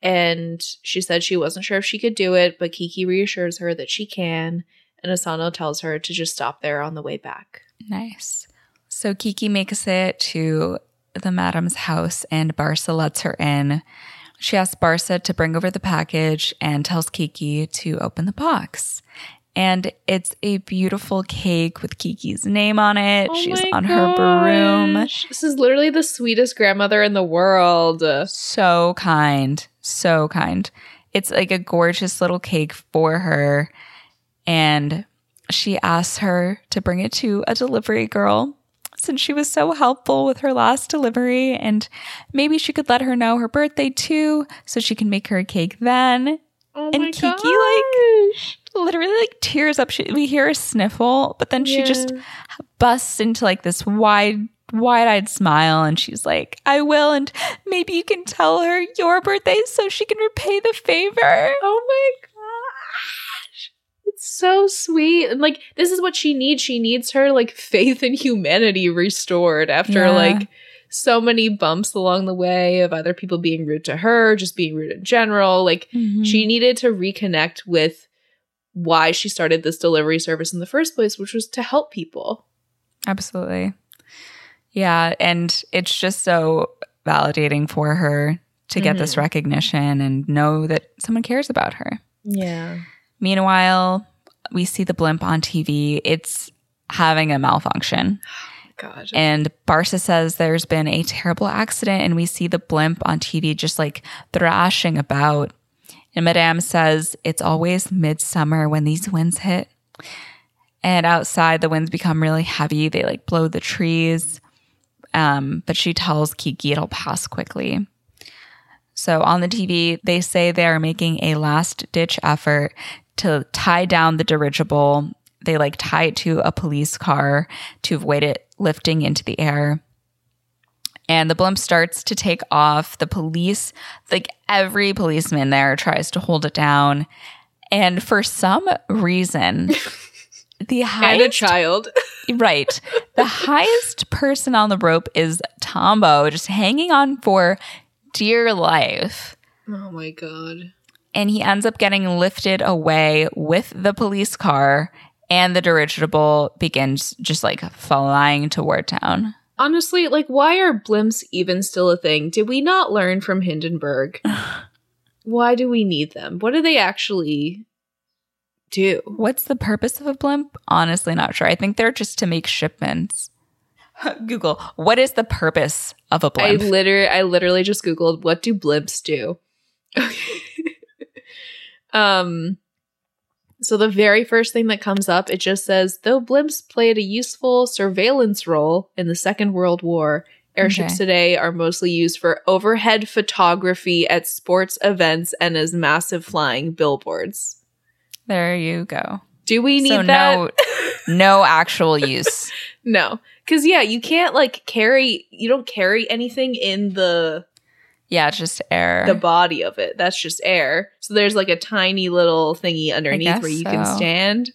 And she said she wasn't sure if she could do it, but Kiki reassures her that she can. And Osono tells her to just stop there on the way back. Nice. So Kiki makes it to the madam's house and Barsa lets her in. She asks Barsa to bring over the package and tells Kiki to open the box. And it's a beautiful cake with Kiki's name on it. Oh She's on her broom. This is literally the sweetest grandmother in the world. So kind. So kind. It's like a gorgeous little cake for her. And she asks her to bring it to a delivery girl since she was so helpful with her last delivery. And maybe she could let her know her birthday too, so she can make her a cake then. Oh And Kiki, like. Literally, like, tears up. She, we hear a sniffle, but then she just busts into like this wide wide-eyed smile and she's like i will and maybe you can tell her your birthday so she can repay the favor Oh my gosh. So sweet. And like this is what she needs. She needs her like faith and humanity restored after Yeah. like so many bumps along the way of other people being rude to her, just being rude in general. Like Mm-hmm. she needed to reconnect with why she started this delivery service in the first place, which was to help people. absolutely yeah and it's just so validating for her to get this recognition and know that someone cares about her Yeah. meanwhile we see the blimp on tv it's having a malfunction God. And Barsa says there's been a terrible accident, and we see the blimp on TV just like thrashing about. And Madame says it's always midsummer when these winds hit. And outside, the winds become really heavy. They like blow the trees. Um, but she tells Kiki it'll pass quickly. So on the TV, they say they are making a last ditch effort to tie down the dirigible. They like tie it to a police car to avoid it lifting into the air. And the blimp starts to take off. The police, like every policeman there, tries to hold it down. And for some reason, the and a highest child. Right. The highest person on the rope is Tombo, just hanging on for dear life. oh my god. And he ends up getting lifted away with the police car, and the dirigible begins just like flying toward town. Honestly, like, why are blimps even still a thing? Did we not learn from Hindenburg? why do we need them? What do they actually do? What's the purpose of a blimp? Honestly, not sure. I think they're just to make shipments. Google, what is the purpose of a blimp? I literally, I literally just googled what do blimps do. um, so the very first thing that comes up, it just says though blimps played a useful surveillance role in the Second World War. Airships Okay. today are mostly used for overhead photography at sports events and as massive flying billboards. there you go. Do we need so that? no, no actual use. No. Cause yeah, you can't like carry you don't carry anything in the Yeah, it's just air. the body of it. That's just air. So there's like a tiny little thingy underneath where you can stand.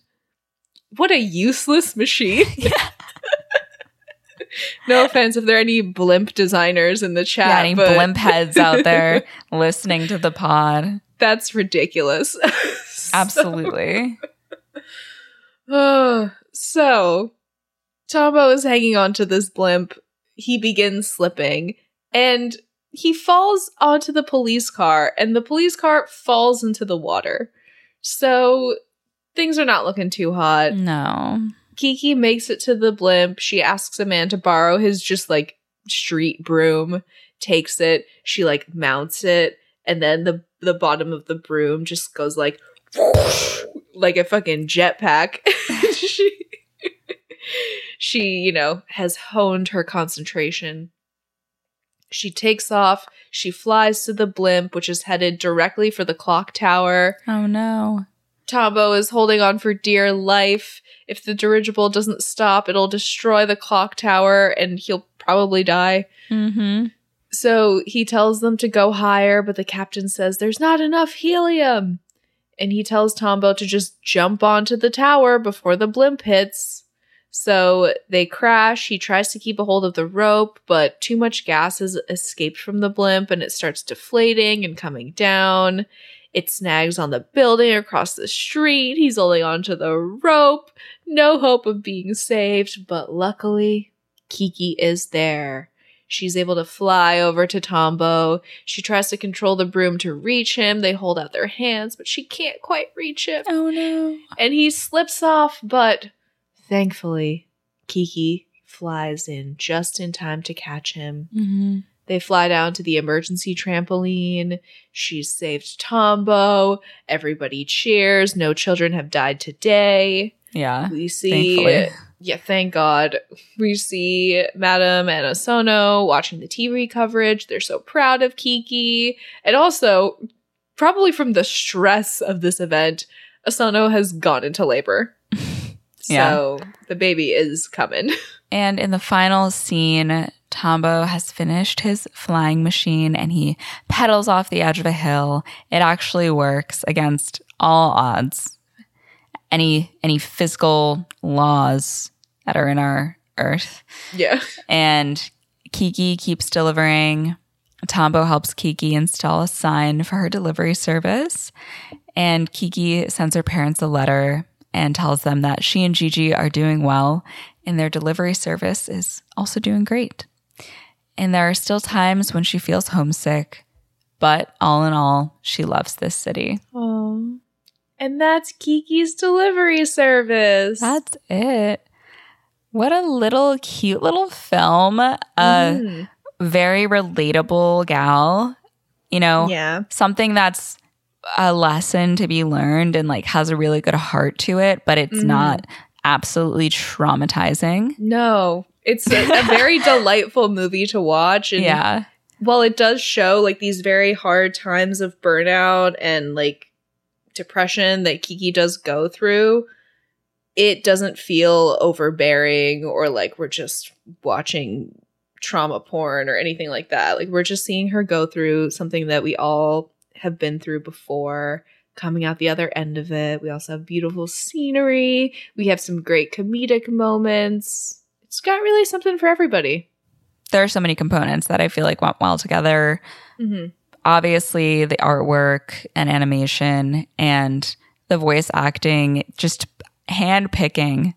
What a useless machine. no offense if there are any blimp designers in the chat. yeah, any but blimp heads out there listening to the pod. That's ridiculous. Absolutely. Oh, so Tombo is hanging on to this blimp. He begins slipping and he falls onto the police car, and the police car falls into the water. So things are not looking too hot. No. Kiki makes it to the blimp. She asks a man to borrow his just like street broom, takes it, she like mounts it, and then the the bottom of the broom just goes like like a fucking jetpack. she she, you know, has honed her concentration. She takes off, she flies to the blimp, which is headed directly for the clock tower. Oh no. Tombo is holding on for dear life. If the dirigible doesn't stop, it'll destroy the clock tower and he'll probably die. Mm-hmm. So he tells them to go higher, but the captain says there's not enough helium. And he tells Tombo to just jump onto the tower before the blimp hits. So they crash. He tries to keep a hold of the rope, but too much gas has escaped from the blimp and it starts deflating and coming down. It snags on the building across the street. He's holding onto the rope. No hope of being saved, but luckily, Kiki is there. She's able to fly over to Tombo. She tries to control the broom to reach him. They hold out their hands, but she can't quite reach him. Oh no. And he slips off, but thankfully, Kiki flies in just in time to catch him. Mm-hmm. They fly down to the emergency trampoline. She's saved Tombo. Everybody cheers. No children have died today. Yeah. We see, Thankfully. yeah, thank God. We see Madam and Osono watching the TV coverage. They're so proud of Kiki. And also, probably from the stress of this event, Osono has gone into labor. Yeah. So the baby is coming. And in the final scene, Tombo has finished his flying machine and he pedals off the edge of a hill. It actually works against all odds. Any any physical laws that are in our earth. Yeah. And Kiki keeps delivering. Tombo helps Kiki install a sign for her delivery service. And Kiki sends her parents a letter and tells them that she and Jiji are doing well and their delivery service is also doing great. And there are still times when she feels homesick, but all in all, she loves this city. Oh. And that's Kiki's delivery service. That's it. What a little cute little film. A Mm. very relatable gal, you know, yeah. something that's a lesson to be learned and like has a really good heart to it, but it's Mhm. not absolutely traumatizing. No. It's a, a very delightful movie to watch. And Yeah. while it does show like these very hard times of burnout and like depression that Kiki does go through, it doesn't feel overbearing or like we're just watching trauma porn or anything like that. Like we're just seeing her go through something that we all have been through before, coming out the other end of it. We also have beautiful scenery. We have some great comedic moments. It's got really something for everybody. There are so many components that I feel like went well together. Mm-hmm. Obviously, the artwork and animation and the voice acting, just hand picking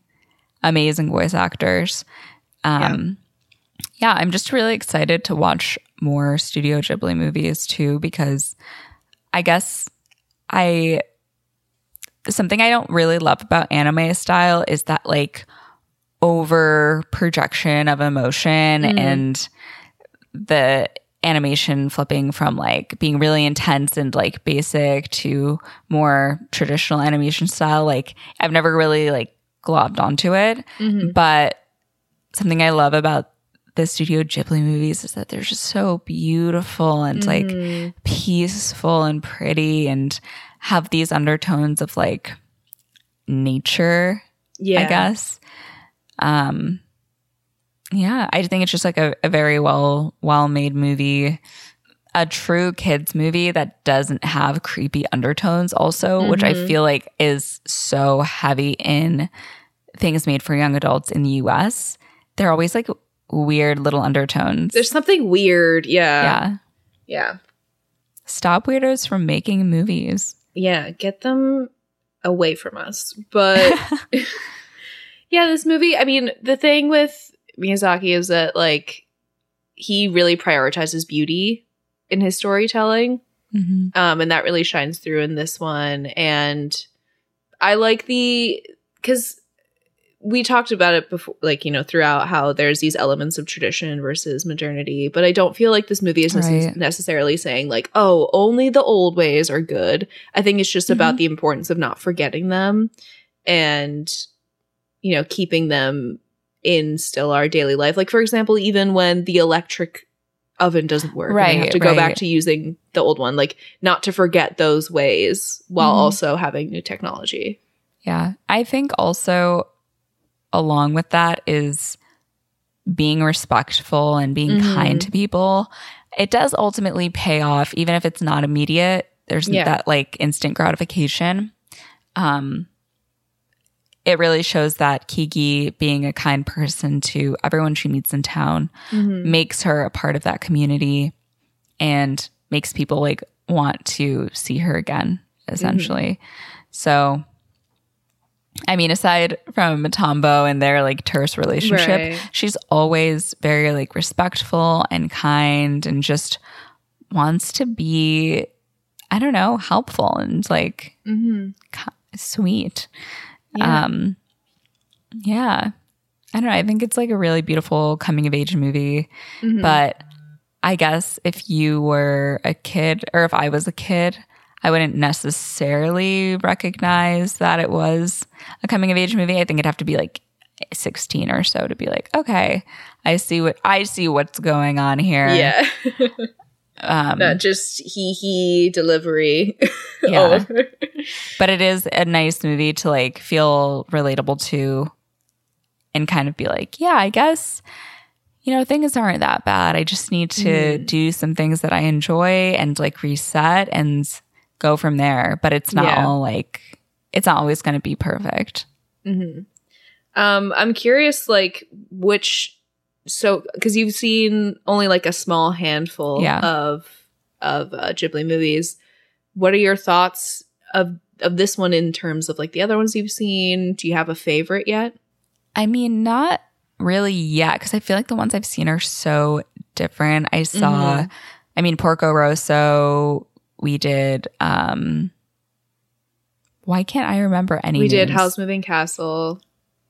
amazing voice actors. Um, yeah. I'm just really excited to watch more Studio Ghibli movies too, because I guess I something I don't really love about anime style is that like over projection of emotion Mhm. and the animation flipping from like being really intense and like basic to more traditional animation style like I've never really like globbed onto it Mm-hmm. but something I love about the Studio Ghibli movies is that they're just so beautiful and like Mhm. peaceful and pretty and have these undertones of like nature, yeah, I guess. Um yeah, I think it's just like a, a very well well made movie. A true kids movie that doesn't have creepy undertones also, which I Mhm. feel like is so heavy in things made for young adults in the US. They're always like weird little undertones. There's something weird. Yeah. yeah. Yeah. Stop weirdos from making movies. Yeah. Get them away from us. But yeah, this movie, I mean, the thing with Miyazaki is that, like, he really prioritizes beauty in his storytelling. Mhm. Um, and that really shines through in this one. And I like the, because we talked about it before, like, you know, throughout how there's these elements of tradition versus modernity. But I don't feel like this movie is Right. necessarily saying, like, oh, only the old ways are good. I think it's just about the importance of not forgetting them and, you know, keeping them in still our daily life. Like, for example, even when the electric oven doesn't work, and they have Right, to go back to using the old one, like, not to forget those ways while Mhm. also having new technology. Yeah. I think also along with that is being respectful and being Mhm. kind to people. It does ultimately pay off, even if it's not immediate. There's Yeah. that like instant gratification. Um, it really shows that Kiki, being a kind person to everyone she meets in town, makes her a part of that community and makes people like want to see her again essentially so I mean, aside from Matombo and their like terse relationship, Right. she's always very like respectful and kind and just wants to be, I don't know, helpful and like Mm-hmm. sweet. Yeah. Um, yeah. I don't know. I think it's like a really beautiful coming of age movie. Mhm. But I guess if you were a kid or if I was a kid, I wouldn't necessarily recognize that it was a coming of age movie. I think it'd have to be like 16 or so to be like, okay, I see what I see what's going on here. yeah. Um, Not just he he delivery. Yeah. but it is a nice movie to like feel relatable to and kind of be like, yeah, I guess you know, things aren't that bad. I just need to Mhm. do some things that I enjoy and like reset and go from there. But it's not Yeah. all like it's not always going to be perfect. hmm Um, I'm curious, like which. So, because you've seen only like a small handful Yeah. of of uh, Ghibli movies, what are your thoughts of of this one in terms of like the other ones you've seen? Do you have a favorite yet? I mean, not really yet because I feel like the ones I've seen are so different. I saw, Mhm. I mean, Porco Rosso. We did. um Why can't I remember any? we did names? Howl's Moving Castle.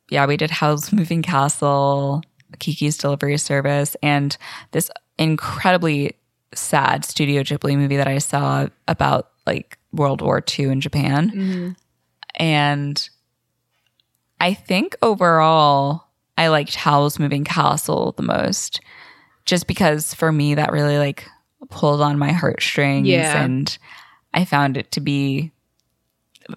yeah, we did Howl's Moving Castle, Kiki's Delivery Service, and this incredibly sad Studio Ghibli movie that I saw about like World War II in Japan. Mhm. And I think overall, I liked Howl's Moving Castle the most, just because for me, that really like pulled on my heartstrings. Yeah. And I found it to be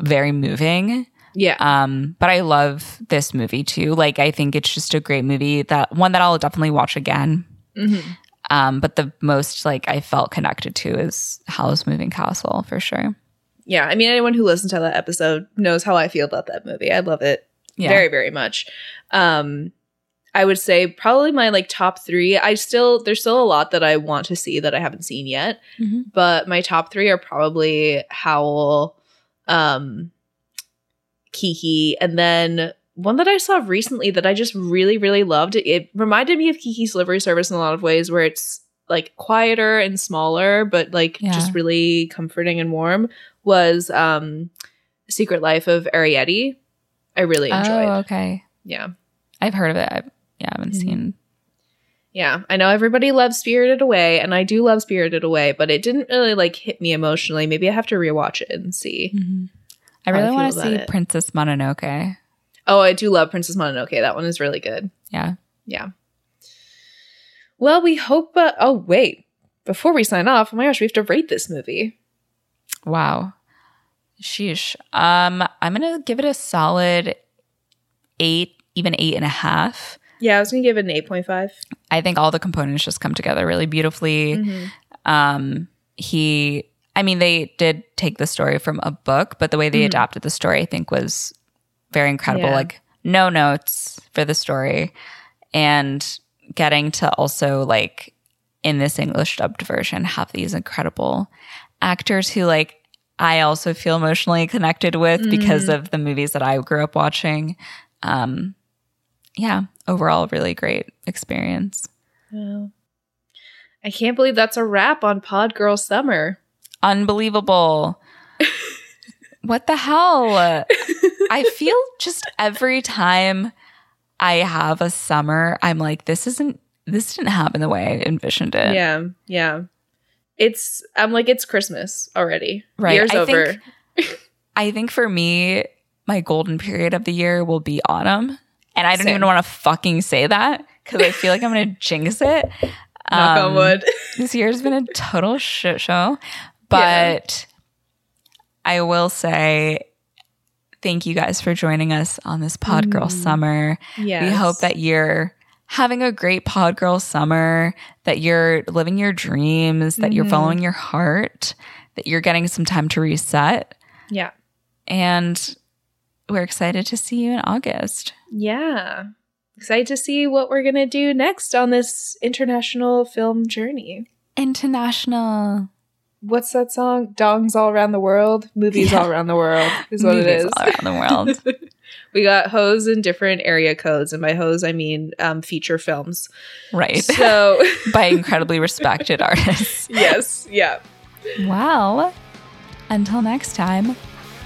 very moving. Yeah. Um, but I love this movie too. Like, I think it's just a great movie that one that I'll definitely watch again. Mhm. Um, but the most like I felt connected to is Howl's Moving Castle for sure. Yeah. I mean, anyone who listened to that episode knows how I feel about that movie. I love it Yeah. very very much um i would say probably my like top three i still there's still a lot that i want to see that i haven't seen yet Mhm. but my top three are probably howl um kiki and then one that i saw recently that i just really really loved it, it reminded me of kiki's delivery service in a lot of ways where it's like quieter and smaller but like Yeah. just really comforting and warm was um secret life of arrietty i really enjoyed Oh, okay. yeah. I've heard of it. Yeah, I haven't Mhm. seen. Yeah. I know everybody loves Spirited Away, and I do love Spirited Away, but it didn't really like hit me emotionally. Maybe I have to rewatch it and see. I How I really want to see it. Princess Mononoke. Oh, I do love Princess Mononoke. That one is really good. Yeah. Yeah. Well, we hope. Uh, oh, wait. Before we sign off, oh my gosh, we have to rate this movie. Wow. Sheesh. Um, I'm gonna give it a solid eight, even eight and a half. Yeah, I was to give it an 8.5. I think all the components just come together really beautifully. Mhm. Um, he, I mean, they did take the story from a book, but the way they Mhm. adapted the story, I think, was very incredible. Yeah. Like, no notes for the story, and getting to also like in this English dubbed version have these incredible actors who like I also feel emotionally connected with because Mhm. of the movies that I grew up watching. Um, yeah, overall, really great experience. Wow. I can't believe that's a wrap on Pod Girl Summer. Unbelievable. what the hell? I feel just every time I have a summer, I'm like, this isn't, this didn't happen the way I envisioned it. Yeah, yeah. It's I'm like it's Christmas already. Right, Year's I over. think- I think for me, my golden period of the year will be autumn. And I don't Same. even want to fucking say that because I feel like I'm going to jinx it. Knock on Um, wood. this year's been a total shit show. But I will say thank you guys for joining us on this Pod Girl Mm. summer. yeah. We hope that you're having a great Pod Girl summer, that you're living your dreams, that you're Mhm. following your heart, that you're getting some time to reset. Yeah. And we're excited to see you in August. Yeah. Excited to see what we're gonna do next on this international film journey. International. What's that song? Dongs all around the world, movies Yeah. all around the world is what Movies it is. all around the world. We got hoes in different area codes, and by hoes I mean um, feature films. Right. So, By incredibly respected artists. yes, yeah. Well, until next time,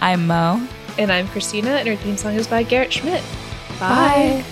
I'm Mo. And I'm Christina, and our theme song is by Garrett Schmidt. Bye. Bye.